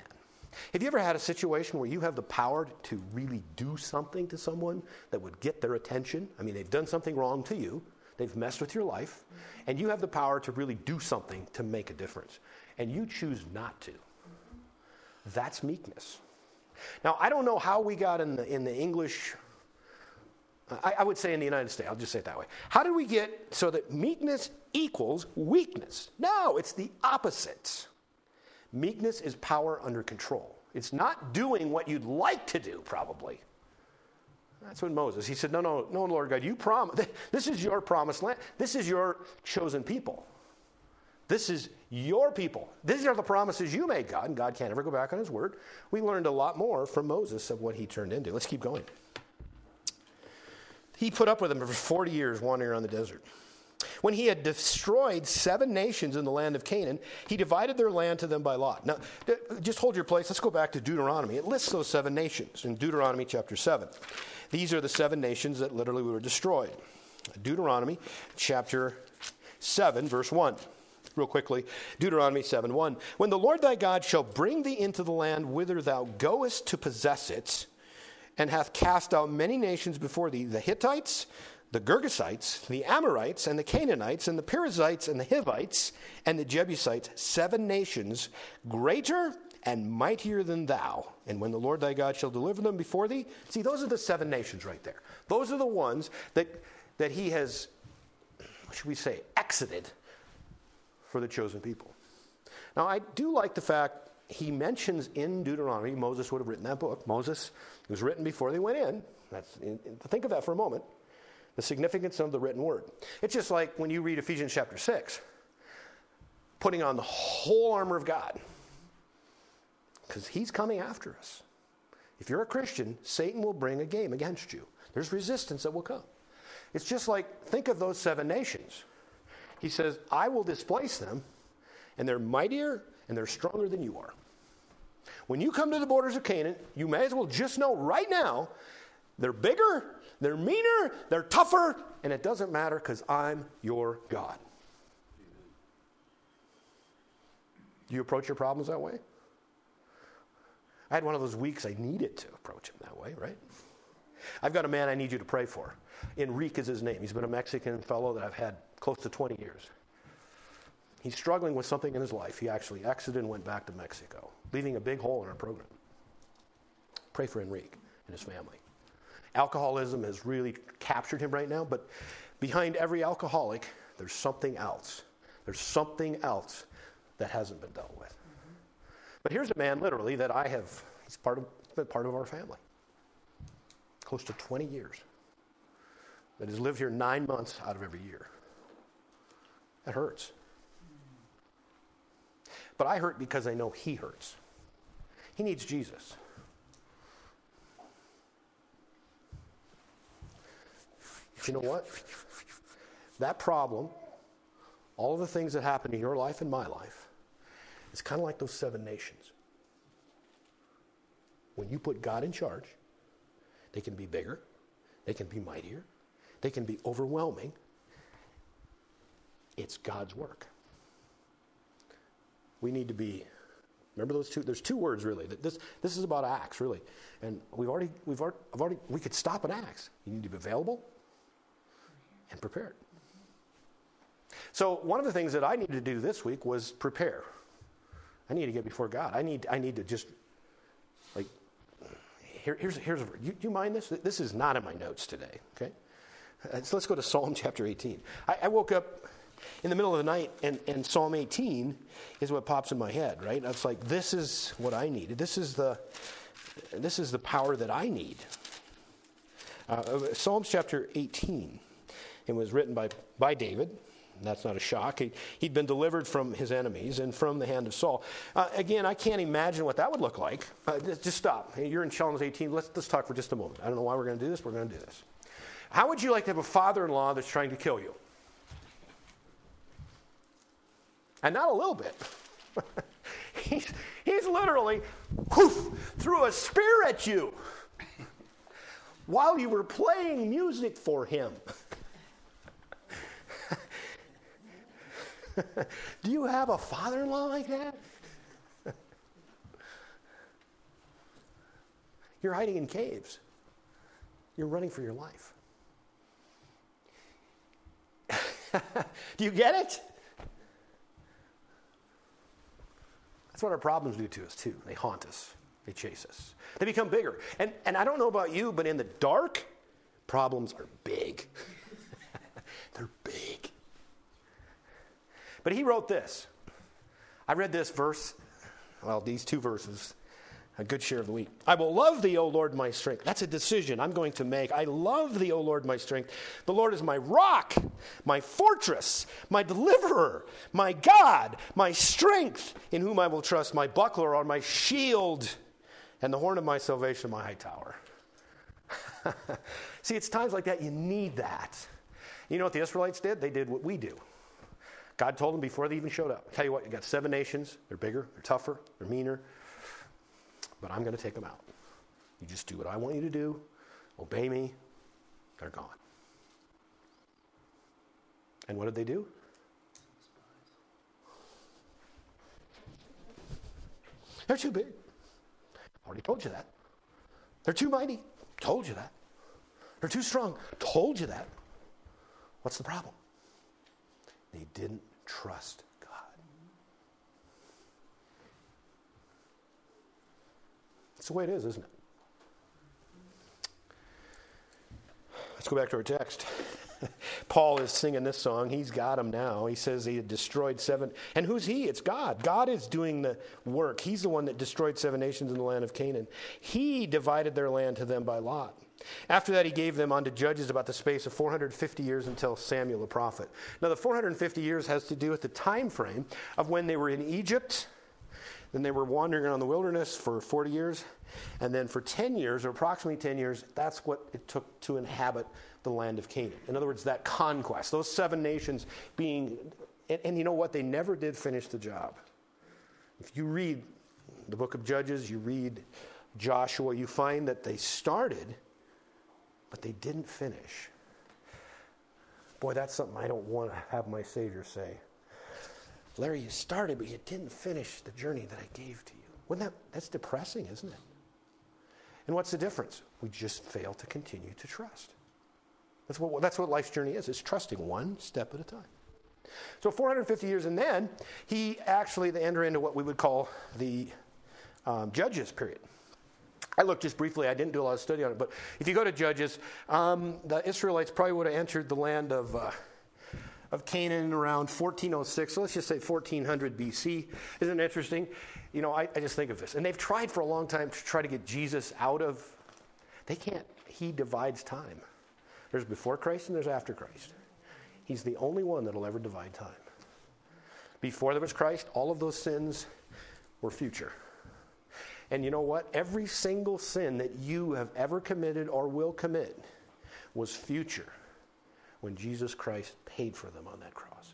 Have you ever had a situation where you have the power to really do something to someone that would get their attention? I mean, they've done something wrong to you, they've messed with your life, and you have the power to really do something to make a difference. And you choose not to. That's meekness. Now, I don't know how we got in the, in the English I, I, would say in the United States, I'll just say it that way. How did we get so that meekness equals weakness? No, it's the opposite. Meekness is power under control. It's not doing what you'd like to do, probably. That's what Moses, he said, No, no, no, Lord God, you promise. This is your promised land. This is your chosen people. This is your people. These are the promises you made, God, and God can't ever go back on his word. We learned a lot more from Moses of what he turned into. Let's keep going. He put up with them for 40 years wandering around the desert. When he had destroyed seven nations in the land of Canaan, he divided their land to them by lot. Now, just hold your place. Let's go back to Deuteronomy. It lists those seven nations in Deuteronomy chapter 7. These are the seven nations that literally were destroyed. Deuteronomy chapter 7, verse 1 real quickly Deuteronomy 7 1. When the Lord thy God shall bring thee into the land whither thou goest to possess it, and hath cast out many nations before thee the Hittites, the Girgashites, the Amorites, and the Canaanites, and the Perizzites, and the Hivites, and the Jebusites, seven nations, greater and mightier than thou. And when the Lord thy God shall deliver them before thee, see, those are the seven nations right there. Those are the ones that, that he has, should we say, exited for the chosen people. Now, I do like the fact he mentions in Deuteronomy, Moses would have written that book. Moses, it was written before they went in. That's, think of that for a moment. The significance of the written word. It's just like when you read Ephesians chapter 6, putting on the whole armor of God. Because he's coming after us. If you're a Christian, Satan will bring a game against you. There's resistance that will come. It's just like, think of those seven nations. He says, I will displace them, and they're mightier and they're stronger than you are. When you come to the borders of Canaan, you may as well just know right now they're bigger, they're meaner, they're tougher, and it doesn't matter because I'm your God. Do you approach your problems that way? I had one of those weeks I needed to approach him that way, right? I've got a man I need you to pray for. Enrique is his name. He's been a Mexican fellow that I've had close to 20 years. He's struggling with something in his life. He actually exited and went back to Mexico, leaving a big hole in our program. Pray for Enrique and his family. Alcoholism has really captured him right now, but behind every alcoholic, there's something else. There's something else that hasn't been dealt with. But here's a man, literally, that I have, he's part of, been part of our family. Close to 20 years. That has lived here nine months out of every year. That hurts. But I hurt because I know he hurts. He needs Jesus. you know what? That problem, all of the things that happen in your life and my life, is kind of like those seven nations. When you put God in charge, they can be bigger, they can be mightier, they can be overwhelming, it's God's work. We need to be Remember those two? There's two words really. This, this is about acts, really. And we've already, we've already, I've already, we could stop at acts. You need to be available and prepared. So one of the things that I needed to do this week was prepare. I need to get before God. I need, I need to just, like, here, here's, here's, a, you, you mind this? This is not in my notes today, okay? Uh, so let's go to Psalm chapter 18. I, I woke up in the middle of the night, and, and Psalm 18 is what pops in my head, right? It's like, this is what I needed. This is the, this is the power that I need. Uh, uh Psalms chapter 18. It was written by, by David. That's not a shock. He, had been delivered from his enemies and from the hand of Saul. Uh, again, I can't imagine what that would look like. Uh, just, stop. You're in Psalms 18. Let's, let's talk for just a moment. I don't know why we're going to do this. We're going to do this. How would you like to have a father in law that's trying to kill you? And not a little bit. he's, he's literally whoof, threw a spear at you while you were playing music for him. Do you have a father in law like that? You're hiding in caves. You're running for your life. Do you get it? That's what our problems do to us, too. They haunt us, they chase us, they become bigger. And, and I don't know about you, but in the dark, problems are big. They're big. But he wrote this. I read this verse, well, these two verses a good share of the week. I will love thee, O Lord, my strength. That's a decision I'm going to make. I love thee, O Lord, my strength. The Lord is my rock, my fortress, my deliverer, my God, my strength, in whom I will trust, my buckler or my shield, and the horn of my salvation, my high tower. See, it's times like that you need that. You know what the Israelites did? They did what we do. God told them before they even showed up. I tell you what, you got seven nations. They're bigger, they're tougher, they're meaner but I'm going to take them out. You just do what I want you to do, obey me, they're gone. And what did they do? They're too big. Already told you that. They're too mighty. Told you that. They're too strong. Told you that. What's the problem? They didn't trust God. It's the way it is, isn't it? Let's go back to our text. Paul is singing this song. He's got him now. He says he had destroyed seven. And who's he? It's God. God is doing the work. He's the one that destroyed seven nations in the land of Canaan. He divided their land to them by lot. After that, he gave them unto judges about the space of 450 years until Samuel the prophet. Now, the 450 years has to do with the time frame of when they were in Egypt then they were wandering around the wilderness for 40 years. And then for 10 years, or approximately 10 years, that's what it took to inhabit the land of Canaan. In other words, that conquest, those seven nations being, and, and you know what? They never did finish the job. If you read the book of Judges, you read Joshua, you find that they started, but they didn't finish. Boy, that's something I don't want to have my Savior say. Larry, you started, but you didn't finish the journey that I gave to you. Wouldn't that, that's depressing, isn't it? And what's the difference? We just fail to continue to trust. That's what, that's what life's journey is. It's trusting one step at a time. So 450 years, and then he actually they enter into what we would call the um, Judges period. I looked just briefly. I didn't do a lot of study on it, but if you go to Judges, um, the Israelites probably would have entered the land of uh, of Canaan around 1406. So let's just say 1400 BC. Isn't it interesting? You know, I, I just think of this. And they've tried for a long time to try to get Jesus out of, they can't. He divides time. There's before Christ and there's after Christ. He's the only one that'll ever divide time. Before there was Christ, all of those sins were future. And you know what? Every single sin that you have ever committed or will commit was future when Jesus Christ paid for them on that cross.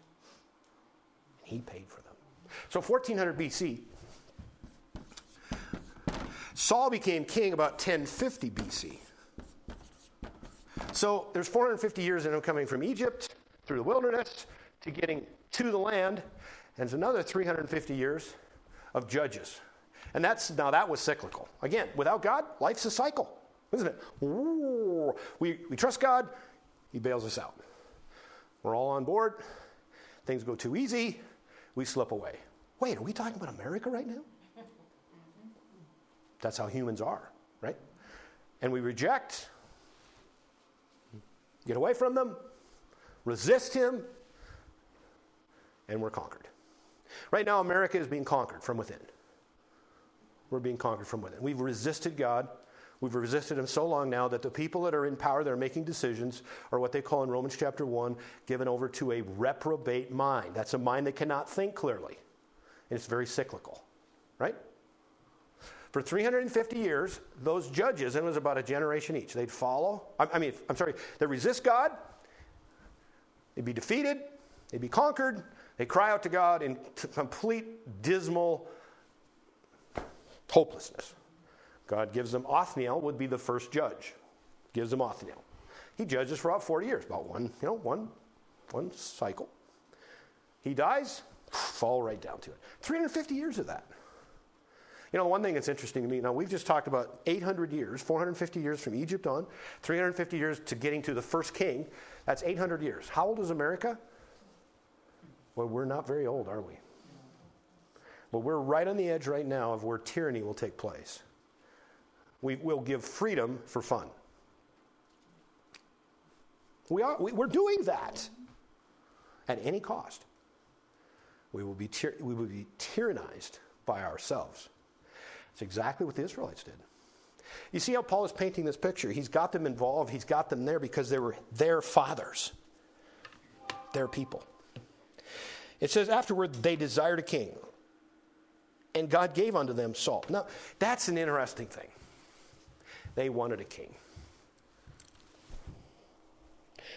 He paid for them. So 1400 BC, Saul became king about 1050 BC. So there's 450 years in him coming from Egypt through the wilderness to getting to the land, and it's another 350 years of judges. And that's now that was cyclical. Again, without God, life's a cycle, isn't it? We, we trust God, He bails us out. We're all on board. Things go too easy, we slip away. Wait, are we talking about America right now? That's how humans are, right? And we reject, get away from them, resist Him, and we're conquered. Right now, America is being conquered from within. We're being conquered from within. We've resisted God. We've resisted Him so long now that the people that are in power, that are making decisions, are what they call in Romans chapter 1 given over to a reprobate mind. That's a mind that cannot think clearly. And it's very cyclical, right? For 350 years, those judges, and it was about a generation each, they'd follow, I mean, I'm sorry, they resist God, they'd be defeated, they'd be conquered, they cry out to God in complete dismal hopelessness. God gives them, Othniel would be the first judge, gives them Othniel. He judges for about 40 years, about one, you know, one, one cycle. He dies, fall right down to it. 350 years of that. You know, one thing that's interesting to me, now we've just talked about 800 years, 450 years from Egypt on, 350 years to getting to the first king. That's 800 years. How old is America? Well, we're not very old, are we? But we're right on the edge right now of where tyranny will take place. We will give freedom for fun. We are, we, are doing that at any cost. We will, be tyr- we will be tyrannized by ourselves. It's exactly what the Israelites did. You see how Paul is painting this picture? He's got them involved, he's got them there because they were their fathers, their people. It says, afterward, they desired a king, and God gave unto them Saul. Now, that's an interesting thing. They wanted a king.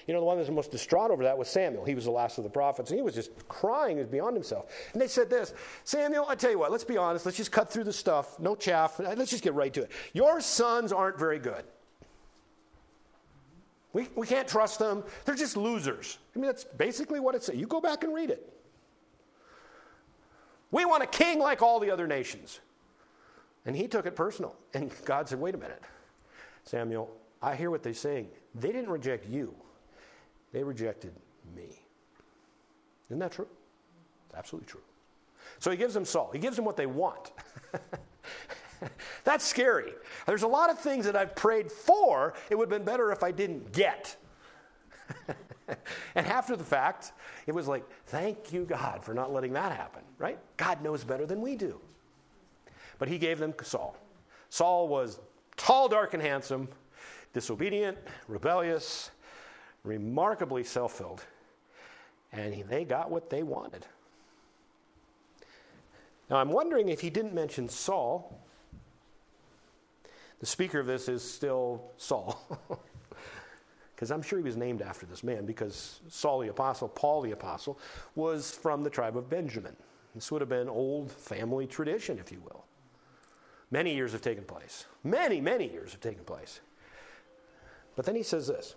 You know, the one that was most distraught over that was Samuel. He was the last of the prophets, and he was just crying as beyond himself. And they said this Samuel, I tell you what, let's be honest. Let's just cut through the stuff. No chaff. Let's just get right to it. Your sons aren't very good. We, we can't trust them. They're just losers. I mean, that's basically what it says. You go back and read it. We want a king like all the other nations. And he took it personal. And God said, wait a minute, Samuel, I hear what they're saying. They didn't reject you, they rejected me. Isn't that true? It's absolutely true. So he gives them Saul, he gives them what they want. That's scary. There's a lot of things that I've prayed for, it would have been better if I didn't get. and after the fact, it was like, thank you, God, for not letting that happen, right? God knows better than we do. But he gave them Saul. Saul was tall, dark, and handsome, disobedient, rebellious, remarkably self filled, and he, they got what they wanted. Now, I'm wondering if he didn't mention Saul. The speaker of this is still Saul. because I'm sure he was named after this man, because Saul the Apostle, Paul the Apostle, was from the tribe of Benjamin. This would have been old family tradition, if you will. Many years have taken place. Many, many years have taken place. But then he says this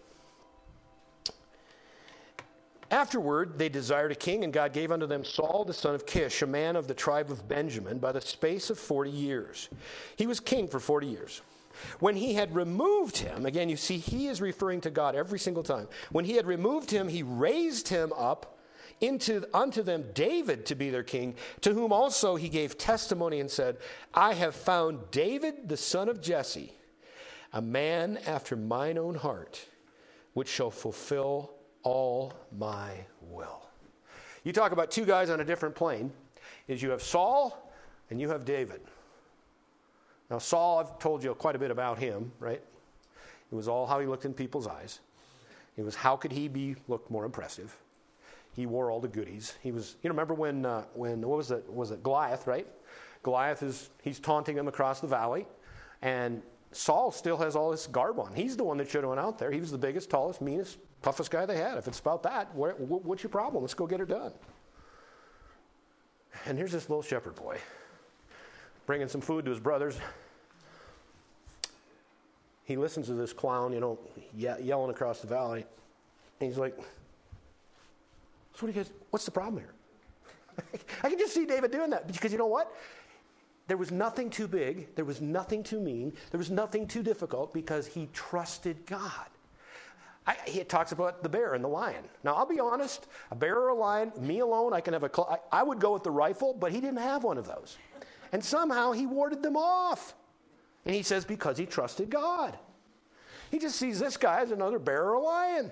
Afterward, they desired a king, and God gave unto them Saul the son of Kish, a man of the tribe of Benjamin, by the space of 40 years. He was king for 40 years. When he had removed him, again, you see, he is referring to God every single time. When he had removed him, he raised him up into, unto them David to be their king, to whom also he gave testimony and said, I have found David the son of Jesse, a man after mine own heart, which shall fulfill all my will. You talk about two guys on a different plane, is you have Saul and you have David. Now, Saul, I've told you quite a bit about him, right? It was all how he looked in people's eyes. It was how could he be look more impressive. He wore all the goodies. He was, you know, remember when, uh, when what was it? Was it Goliath, right? Goliath is, he's taunting him across the valley. And Saul still has all this garb on. He's the one that should have went out there. He was the biggest, tallest, meanest, toughest guy they had. If it's about that, what's your problem? Let's go get her done. And here's this little shepherd boy bringing some food to his brothers. He listens to this clown, you know, ye- yelling across the valley. And he's like, So what guys, what's the problem here? I can just see David doing that because you know what? There was nothing too big, there was nothing too mean, there was nothing too difficult because he trusted God. I, he talks about the bear and the lion. Now, I'll be honest, a bear or a lion, me alone, I can have a. Cl- I, I would go with the rifle, but he didn't have one of those. And somehow he warded them off. And he says, because he trusted God. He just sees this guy as another bear or a lion.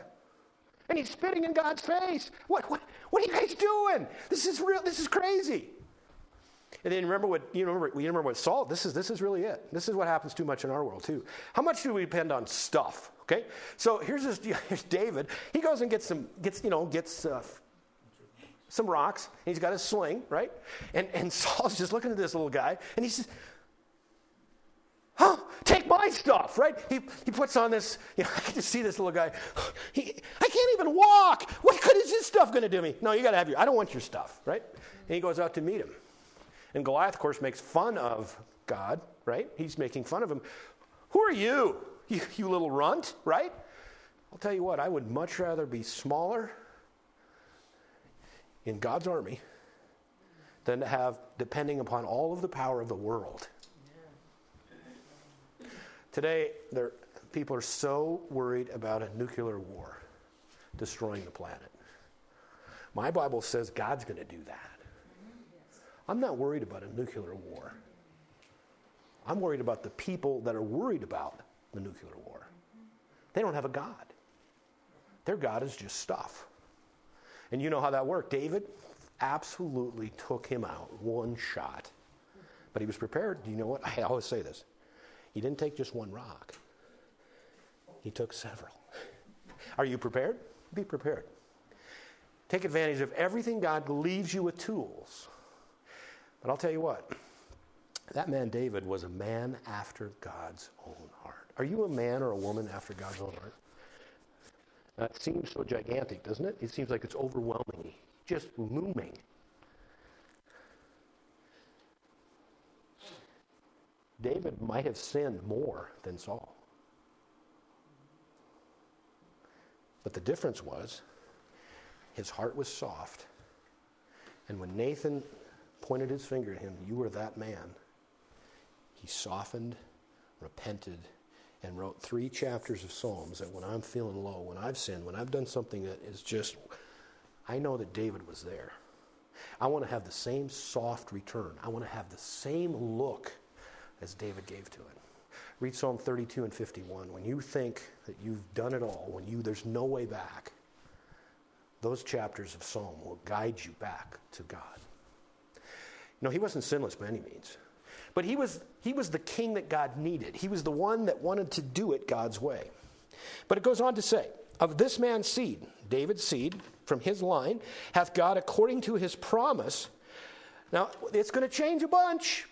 And he's spitting in God's face. What, what, what are you guys doing? This is real. This is crazy. And then remember what you remember. You remember what Saul. This is this is really it. This is what happens too much in our world too. How much do we depend on stuff? Okay. So here's this. Here's David. He goes and gets some. Gets you know gets. Uh, some rocks, and he's got a sling, right? And, and Saul's just looking at this little guy, and he says, Huh? Take my stuff, right? He, he puts on this, you know, I can just see this little guy. He, I can't even walk. What good is this stuff going to do me? No, you got to have your, I don't want your stuff, right? And he goes out to meet him. And Goliath, of course, makes fun of God, right? He's making fun of him. Who are you, you, you little runt, right? I'll tell you what, I would much rather be smaller in God's army than to have, depending upon all of the power of the world Today, people are so worried about a nuclear war destroying the planet. My Bible says God's going to do that. I'm not worried about a nuclear war. I'm worried about the people that are worried about the nuclear war. They don't have a God. Their God is just stuff. And you know how that worked. David absolutely took him out one shot. But he was prepared. Do you know what? I always say this he didn't take just one rock, he took several. Are you prepared? Be prepared. Take advantage of everything God leaves you with tools. But I'll tell you what, that man David was a man after God's own heart. Are you a man or a woman after God's own heart? That seems so gigantic, doesn't it? It seems like it's overwhelming, just looming. David might have sinned more than Saul. But the difference was his heart was soft. And when Nathan pointed his finger at him, You are that man, he softened, repented, and wrote three chapters of Psalms that when I'm feeling low, when I've sinned, when I've done something that is just, I know that David was there. I want to have the same soft return. I want to have the same look as David gave to it. Read Psalm 32 and 51. When you think that you've done it all, when you there's no way back, those chapters of Psalm will guide you back to God. No, he wasn't sinless by any means. But he was, he was the king that God needed. He was the one that wanted to do it God's way. But it goes on to say, Of this man's seed, David's seed, from his line, hath God, according to his promise, now it's going to change a bunch.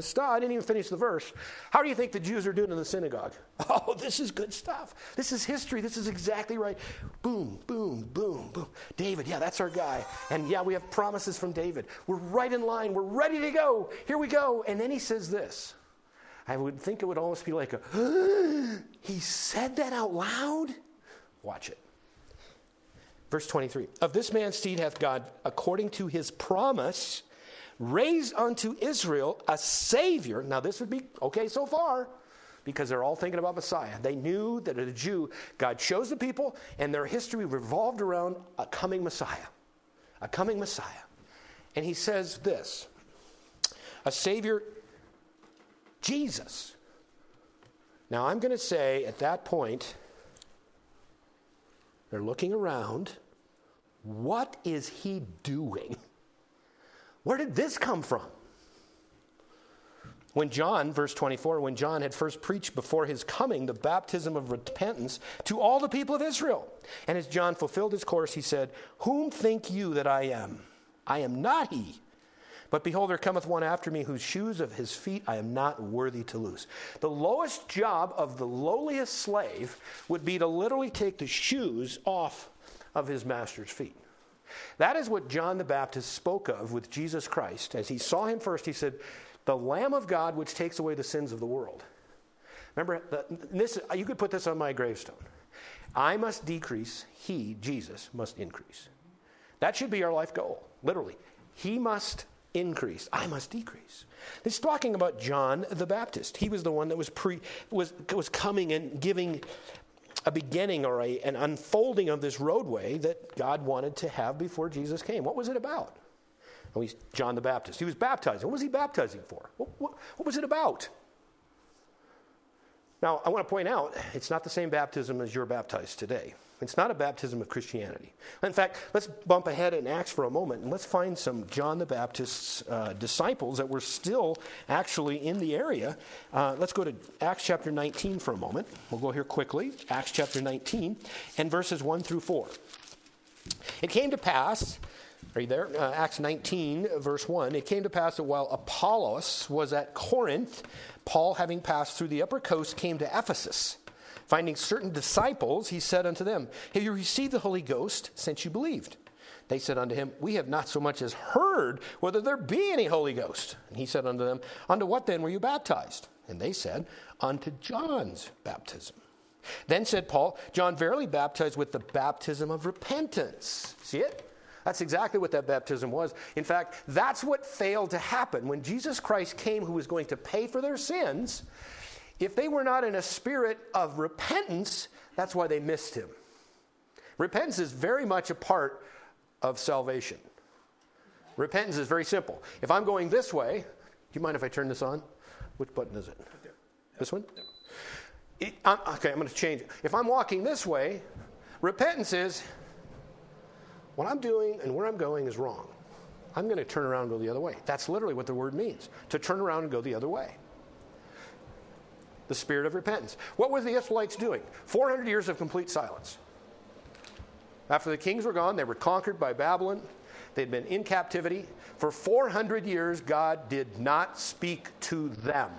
Stop. I didn't even finish the verse. How do you think the Jews are doing in the synagogue? Oh, this is good stuff. This is history. This is exactly right. Boom, boom, boom, boom. David, yeah, that's our guy. And yeah, we have promises from David. We're right in line. We're ready to go. Here we go. And then he says this. I would think it would almost be like a, he said that out loud? Watch it. Verse 23 Of this man's seed hath God, according to his promise, raise unto Israel a Savior. Now, this would be okay so far because they're all thinking about Messiah. They knew that as a Jew, God chose the people, and their history revolved around a coming Messiah. A coming Messiah. And he says this a Savior, Jesus. Now, I'm going to say at that point, they're looking around. What is he doing? Where did this come from? When John, verse 24, when John had first preached before his coming the baptism of repentance to all the people of Israel. And as John fulfilled his course, he said, Whom think you that I am? I am not he. But behold, there cometh one after me whose shoes of his feet I am not worthy to loose. The lowest job of the lowliest slave would be to literally take the shoes off of his master's feet. That is what John the Baptist spoke of with Jesus Christ. As he saw him first, he said, The Lamb of God which takes away the sins of the world. Remember, this, you could put this on my gravestone. I must decrease, he, Jesus, must increase. That should be our life goal, literally. He must increase, I must decrease. This is talking about John the Baptist. He was the one that was, pre, was, was coming and giving a beginning or a, an unfolding of this roadway that God wanted to have before Jesus came. What was it about? Oh, he's John the Baptist. He was baptizing. What was he baptizing for? What, what, what was it about? Now, I want to point out, it's not the same baptism as you're baptized today. It's not a baptism of Christianity. In fact, let's bump ahead in Acts for a moment and let's find some John the Baptist's uh, disciples that were still actually in the area. Uh, let's go to Acts chapter 19 for a moment. We'll go here quickly. Acts chapter 19 and verses 1 through 4. It came to pass are you there? Uh, Acts 19, verse 1. It came to pass that while Apollos was at Corinth, Paul, having passed through the upper coast, came to Ephesus. Finding certain disciples, he said unto them, Have you received the Holy Ghost since you believed? They said unto him, We have not so much as heard whether there be any Holy Ghost. And he said unto them, Unto what then were you baptized? And they said, Unto John's baptism. Then said Paul, John verily baptized with the baptism of repentance. See it? That's exactly what that baptism was. In fact, that's what failed to happen. When Jesus Christ came, who was going to pay for their sins, if they were not in a spirit of repentance, that's why they missed him. Repentance is very much a part of salvation. Repentance is very simple. If I'm going this way, do you mind if I turn this on? Which button is it? This one? It, I'm, okay, I'm going to change it. If I'm walking this way, repentance is what I'm doing and where I'm going is wrong. I'm going to turn around and go the other way. That's literally what the word means to turn around and go the other way the spirit of repentance. What were the Israelites doing? 400 years of complete silence. After the kings were gone, they were conquered by Babylon. They'd been in captivity. For 400 years, God did not speak to them.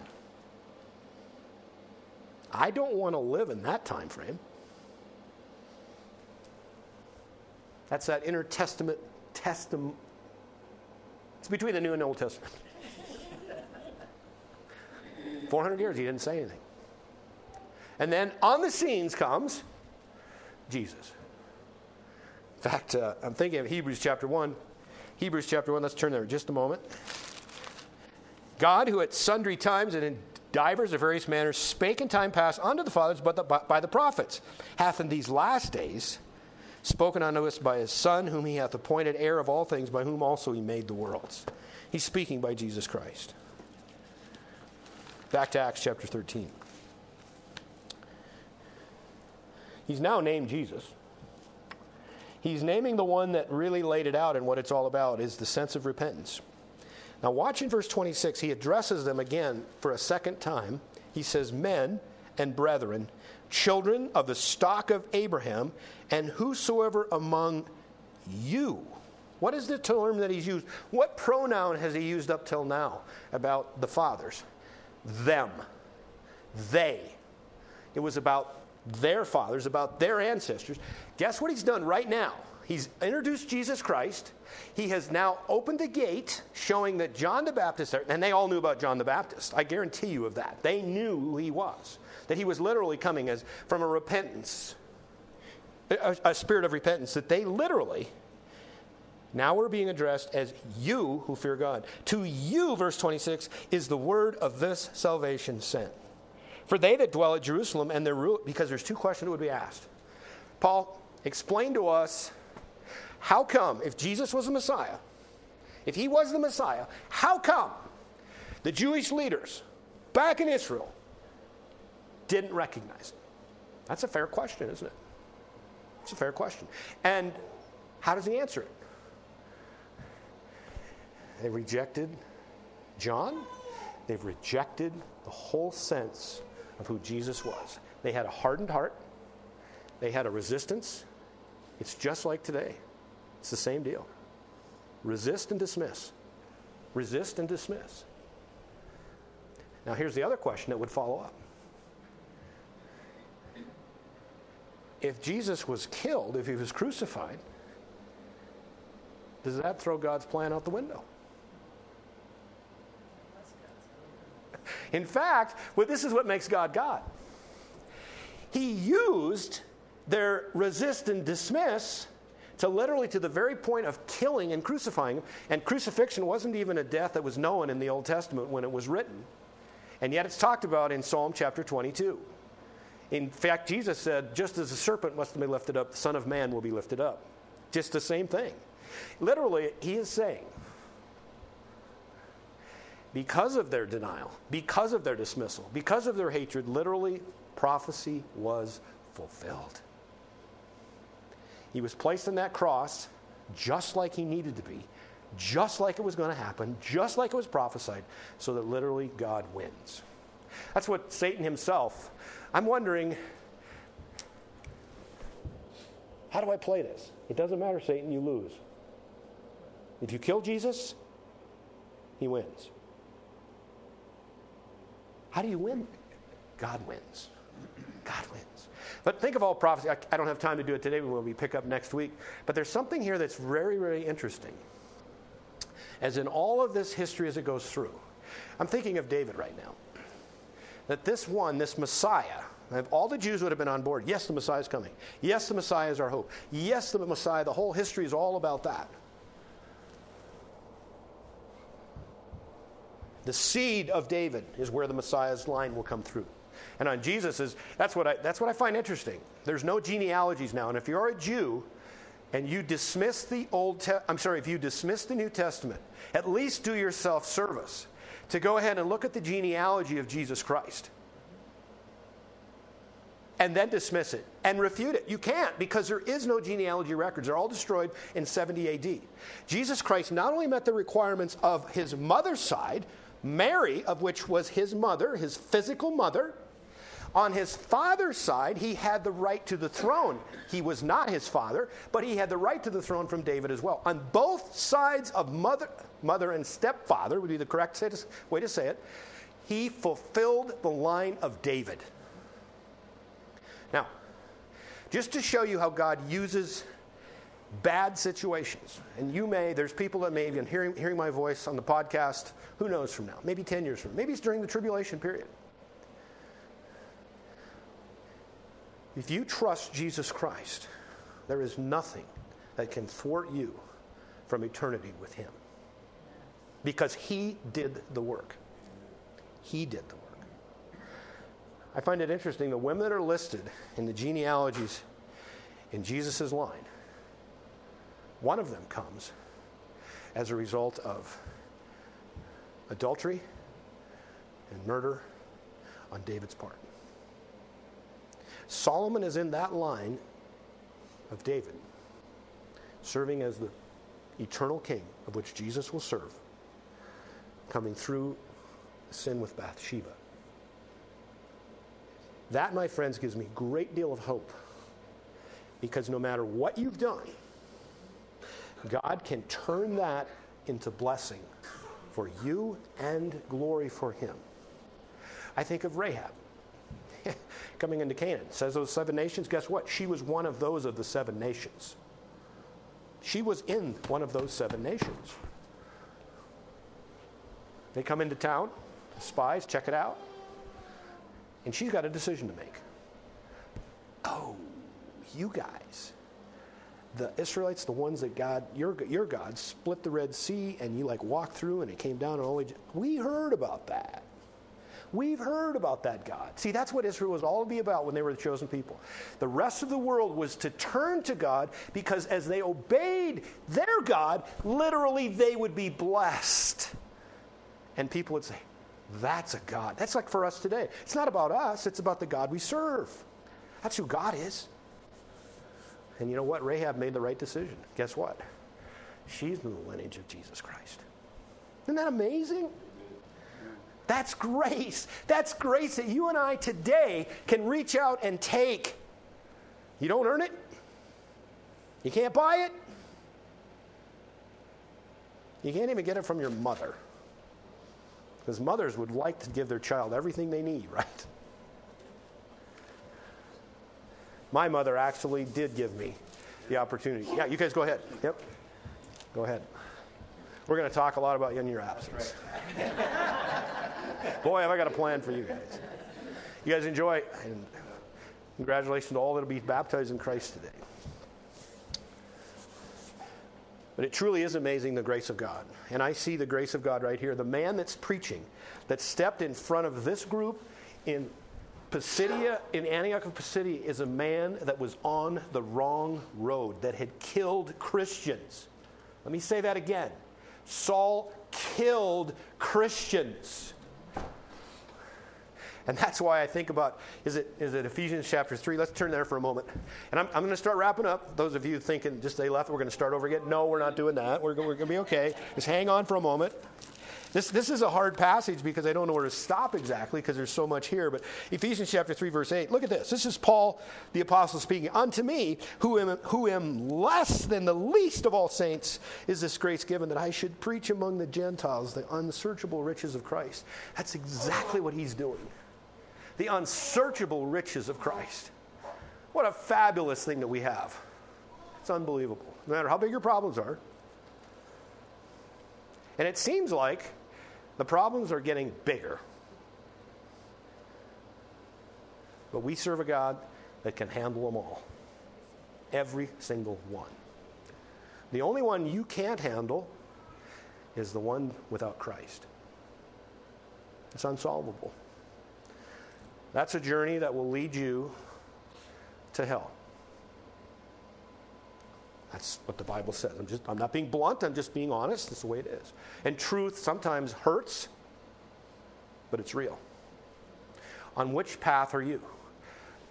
I don't want to live in that time frame. That's that intertestament testament. It's between the New and Old Testament. 400 years, he didn't say anything. And then on the scenes comes Jesus. In fact, uh, I'm thinking of Hebrews chapter 1. Hebrews chapter 1, let's turn there just a moment. God, who at sundry times and in divers of various manners spake in time past unto the fathers but the, by, by the prophets, hath in these last days spoken unto us by his Son, whom he hath appointed heir of all things, by whom also he made the worlds. He's speaking by Jesus Christ. Back to Acts chapter 13. He's now named Jesus. He's naming the one that really laid it out and what it's all about is the sense of repentance. Now, watch in verse 26. He addresses them again for a second time. He says, Men and brethren, children of the stock of Abraham, and whosoever among you. What is the term that he's used? What pronoun has he used up till now about the fathers? Them, they. It was about their fathers, about their ancestors. Guess what he's done right now? He's introduced Jesus Christ. He has now opened the gate showing that John the Baptist, and they all knew about John the Baptist. I guarantee you of that. They knew who he was, that he was literally coming as from a repentance, a, a spirit of repentance, that they literally now we're being addressed as you who fear God. To you, verse 26, is the word of this salvation sent. For they that dwell at Jerusalem and their rule, because there's two questions that would be asked. Paul, explain to us how come, if Jesus was the Messiah, if he was the Messiah, how come the Jewish leaders back in Israel didn't recognize him? That's a fair question, isn't it? It's a fair question. And how does he answer it? They rejected John. They've rejected the whole sense of who Jesus was. They had a hardened heart, they had a resistance. It's just like today. It's the same deal. Resist and dismiss. Resist and dismiss. Now, here's the other question that would follow up. If Jesus was killed, if he was crucified, does that throw God's plan out the window? In fact, well, this is what makes God God. He used their resist and dismiss to literally to the very point of killing and crucifying him. And crucifixion wasn't even a death that was known in the Old Testament when it was written. And yet it's talked about in Psalm chapter 22. In fact, Jesus said, just as the serpent must be lifted up, the Son of Man will be lifted up. Just the same thing. Literally, he is saying, because of their denial, because of their dismissal, because of their hatred, literally, prophecy was fulfilled. He was placed on that cross just like he needed to be, just like it was going to happen, just like it was prophesied, so that literally God wins. That's what Satan himself. I'm wondering, how do I play this? It doesn't matter, Satan, you lose. If you kill Jesus, he wins. How do you win? God wins. God wins. But think of all prophecy. I, I don't have time to do it today we pick up next week. But there's something here that's very, very interesting. As in all of this history as it goes through, I'm thinking of David right now. That this one, this Messiah, all the Jews would have been on board, yes, the Messiah is coming. Yes, the Messiah is our hope. Yes, the Messiah, the whole history is all about that. The seed of David is where the Messiah's line will come through. And on Jesus is that's what I that's what I find interesting. There's no genealogies now, and if you're a Jew and you dismiss the old te- I'm sorry, if you dismiss the New Testament, at least do yourself service to go ahead and look at the genealogy of Jesus Christ. And then dismiss it and refute it. You can't because there is no genealogy records. They're all destroyed in 70 AD. Jesus Christ not only met the requirements of his mother's side, Mary, of which was his mother, his physical mother, on his father's side, he had the right to the throne. He was not his father, but he had the right to the throne from David as well. On both sides of mother, mother and stepfather, would be the correct way to say it, he fulfilled the line of David. Now, just to show you how God uses bad situations, and you may, there's people that may been hearing, hearing my voice on the podcast, who knows from now, maybe 10 years from now, maybe it's during the tribulation period. If you trust Jesus Christ, there is nothing that can thwart you from eternity with Him. Because He did the work. He did the work. I find it interesting the women that are listed in the genealogies in Jesus' line, one of them comes as a result of adultery and murder on David's part. Solomon is in that line of David, serving as the eternal king of which Jesus will serve, coming through sin with Bathsheba. That, my friends, gives me a great deal of hope because no matter what you've done, God can turn that into blessing for you and glory for Him. I think of Rahab. coming into Canaan. Says those seven nations. Guess what? She was one of those of the seven nations. She was in one of those seven nations. They come into town, spies, check it out, and she's got a decision to make. Oh, you guys, the Israelites, the ones that God, your, your God, split the Red Sea and you like walked through and it came down and only, we heard about that. We've heard about that God. See, that's what Israel was all to be about when they were the chosen people. The rest of the world was to turn to God because as they obeyed their God, literally they would be blessed. And people would say, That's a God. That's like for us today. It's not about us, it's about the God we serve. That's who God is. And you know what? Rahab made the right decision. Guess what? She's in the lineage of Jesus Christ. Isn't that amazing? That's grace. That's grace that you and I today can reach out and take. You don't earn it, you can't buy it, you can't even get it from your mother. Because mothers would like to give their child everything they need, right? My mother actually did give me the opportunity. Yeah, you guys go ahead. Yep. Go ahead. We're going to talk a lot about you in your absence. Boy, have I got a plan for you guys. You guys enjoy, and congratulations to all that will be baptized in Christ today. But it truly is amazing the grace of God. And I see the grace of God right here. The man that's preaching, that stepped in front of this group in Pisidia, in Antioch of Pisidia, is a man that was on the wrong road, that had killed Christians. Let me say that again. Saul killed Christians. And that's why I think about is it, is it Ephesians chapter 3? Let's turn there for a moment. And I'm, I'm going to start wrapping up. Those of you thinking just they left, we're going to start over again. No, we're not doing that. We're, we're going to be okay. Just hang on for a moment. This, this is a hard passage because I don't know where to stop exactly because there's so much here. But Ephesians chapter 3, verse 8, look at this. This is Paul the apostle speaking. Unto me, who am, who am less than the least of all saints, is this grace given that I should preach among the Gentiles the unsearchable riches of Christ. That's exactly what he's doing. The unsearchable riches of Christ. What a fabulous thing that we have. It's unbelievable. No matter how big your problems are. And it seems like the problems are getting bigger. But we serve a God that can handle them all. Every single one. The only one you can't handle is the one without Christ. It's unsolvable. That's a journey that will lead you to hell. That's what the Bible says. I'm just I'm not being blunt, I'm just being honest. That's the way it is. And truth sometimes hurts, but it's real. On which path are you?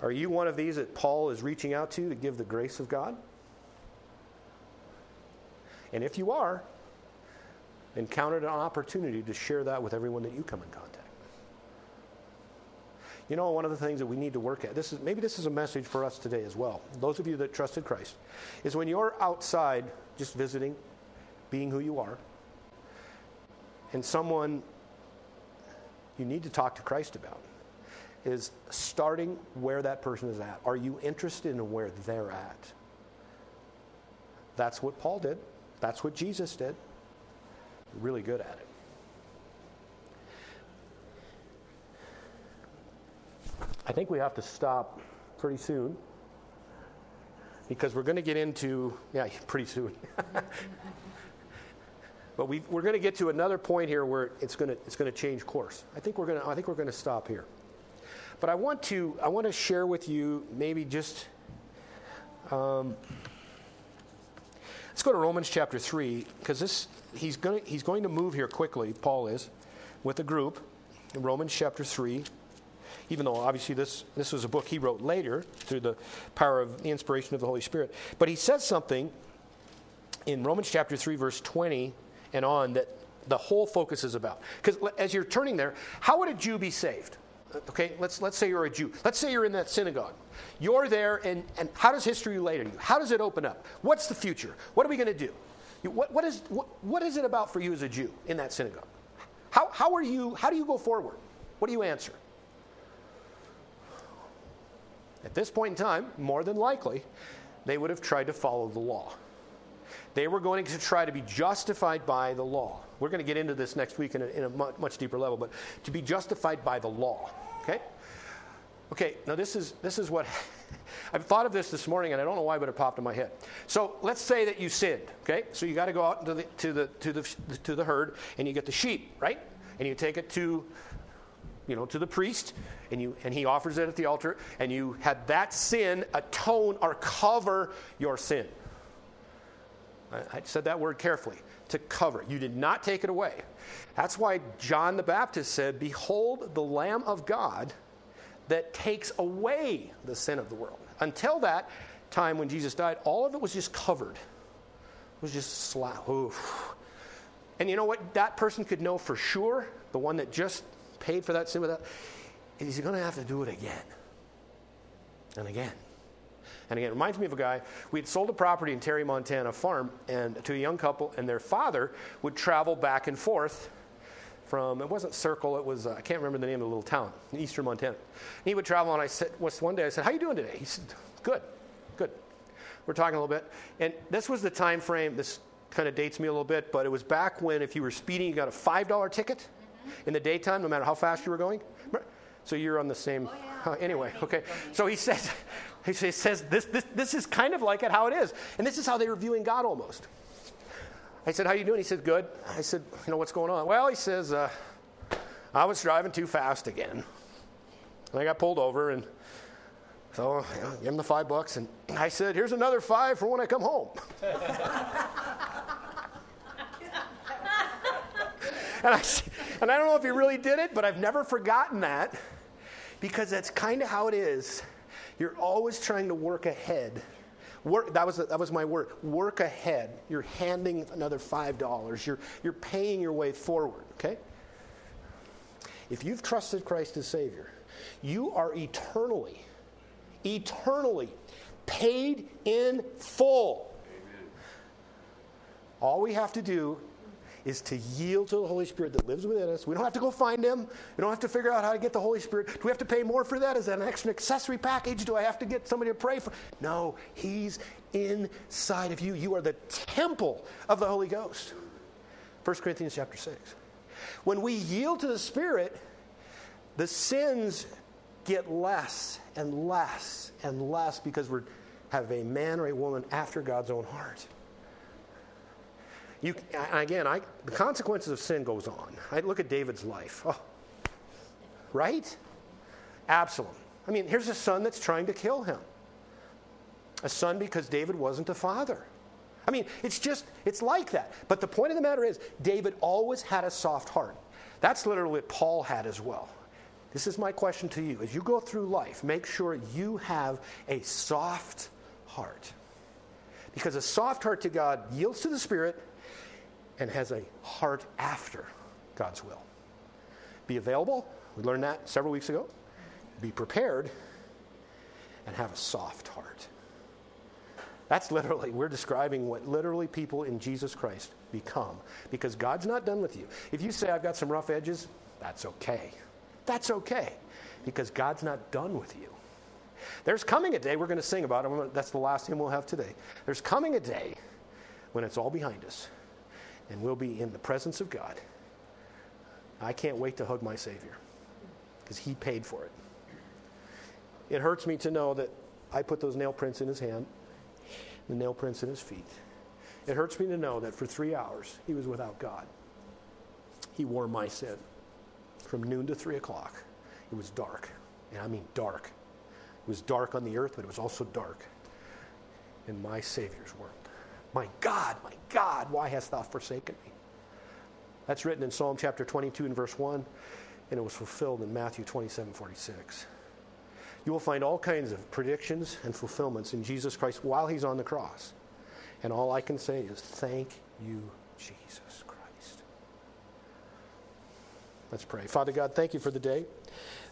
Are you one of these that Paul is reaching out to to give the grace of God? And if you are, it an opportunity to share that with everyone that you come in contact. You know, one of the things that we need to work at, this is maybe this is a message for us today as well. Those of you that trusted Christ, is when you're outside just visiting, being who you are, and someone you need to talk to Christ about is starting where that person is at. Are you interested in where they're at? That's what Paul did. That's what Jesus did. Really good at it. I think we have to stop pretty soon because we're going to get into, yeah, pretty soon. but we, we're going to get to another point here where it's going to, it's going to change course. I think we're going to, I think we're going to stop here. But I want to, I want to share with you maybe just, um, let's go to Romans chapter 3 because this, he's going, to, he's going to move here quickly, Paul is, with a group in Romans chapter 3 even though obviously this, this was a book he wrote later through the power of the inspiration of the Holy Spirit. But he says something in Romans chapter 3, verse 20 and on that the whole focus is about. Because as you're turning there, how would a Jew be saved? Okay, let's, let's say you're a Jew. Let's say you're in that synagogue. You're there, and, and how does history relate to you? How does it open up? What's the future? What are we going to do? What, what, is, what, what is it about for you as a Jew in that synagogue? How, how, are you, how do you go forward? What do you answer? At this point in time, more than likely, they would have tried to follow the law. They were going to try to be justified by the law. We're going to get into this next week in a, in a much, deeper level, but to be justified by the law. Okay? Okay, now this is, this is what I've thought of this this morning, and I don't know why, but it popped in my head. So let's say that you sinned. Okay, so you got to go out to the, to the to the to the herd, and you get the sheep, right? And you take it to you know, to the priest, and, you, and he offers it at the altar, and you had that sin atone or cover your sin. I, I said that word carefully to cover. You did not take it away. That's why John the Baptist said, Behold the Lamb of God that takes away the sin of the world. Until that time when Jesus died, all of it was just covered. It was just slap. And you know what? That person could know for sure, the one that just paid for that sin without, he's going to have to do it again and again. And again, it reminds me of a guy. We had sold a property in Terry, Montana, farm, and to a young couple, and their father would travel back and forth from it wasn't Circle, it was uh, I can't remember the name of the little town in eastern Montana. And he would travel, and I said, "What's one day?" I said, "How you doing today?" He said, "Good, good." We're talking a little bit, and this was the time frame. This kind of dates me a little bit, but it was back when if you were speeding, you got a five dollar ticket in the daytime, no matter how fast you were going. So you're on the same. Oh, yeah. uh, anyway, okay. So he says, he says this, this, this is kind of like it how it is. And this is how they were viewing God almost. I said, how you doing? He said, good. I said, you know, what's going on? Well, he says, uh, I was driving too fast again. And I got pulled over, and so you know, give him the five bucks. And I said, here's another five for when I come home. and, I, and I don't know if he really did it, but I've never forgotten that because that's kind of how it is. You're always trying to work ahead. Work, that, was, that was my word. Work ahead. You're handing another $5. You're, you're paying your way forward, okay? If you've trusted Christ as Savior, you are eternally, eternally paid in full. Amen. All we have to do is to yield to the Holy Spirit that lives within us. We don't have to go find Him. We don't have to figure out how to get the Holy Spirit. Do we have to pay more for that? Is that an extra accessory package? Do I have to get somebody to pray for? No, He's inside of you. You are the temple of the Holy Ghost. 1 Corinthians chapter 6. When we yield to the Spirit, the sins get less and less and less because we have a man or a woman after God's own heart. You, again, I, the consequences of sin goes on. I look at David's life. Oh, right? Absalom. I mean, here's a son that's trying to kill him. A son because David wasn't a father. I mean, it's just, it's like that. But the point of the matter is, David always had a soft heart. That's literally what Paul had as well. This is my question to you. As you go through life, make sure you have a soft heart. Because a soft heart to God yields to the Spirit and has a heart after God's will. Be available. We learned that several weeks ago. Be prepared and have a soft heart. That's literally, we're describing what literally people in Jesus Christ become because God's not done with you. If you say, I've got some rough edges, that's okay. That's okay because God's not done with you. There's coming a day, we're going to sing about it. That's the last hymn we'll have today. There's coming a day when it's all behind us and we'll be in the presence of God. I can't wait to hug my Savior because He paid for it. It hurts me to know that I put those nail prints in His hand, the nail prints in His feet. It hurts me to know that for three hours He was without God. He wore my sin from noon to three o'clock. It was dark, and I mean dark. It was dark on the earth, but it was also dark in my Savior's world. My God, my God, why hast thou forsaken me? That's written in Psalm chapter 22 and verse 1, and it was fulfilled in Matthew 27 46. You will find all kinds of predictions and fulfillments in Jesus Christ while he's on the cross. And all I can say is, thank you, Jesus Christ. Let's pray. Father God, thank you for the day.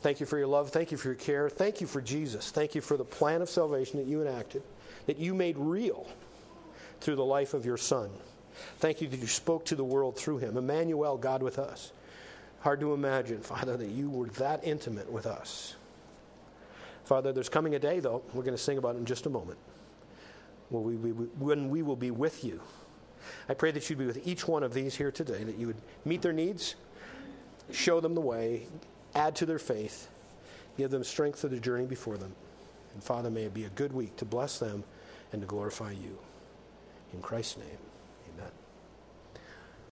Thank you for your love. Thank you for your care. Thank you for Jesus. Thank you for the plan of salvation that you enacted, that you made real through the life of your Son. Thank you that you spoke to the world through him. Emmanuel, God with us. Hard to imagine, Father, that you were that intimate with us. Father, there's coming a day, though, we're going to sing about it in just a moment, when we, we, when we will be with you. I pray that you'd be with each one of these here today, that you would meet their needs, show them the way, add to their faith, give them strength for the journey before them. And Father, may it be a good week to bless them and to glorify you. In Christ's name.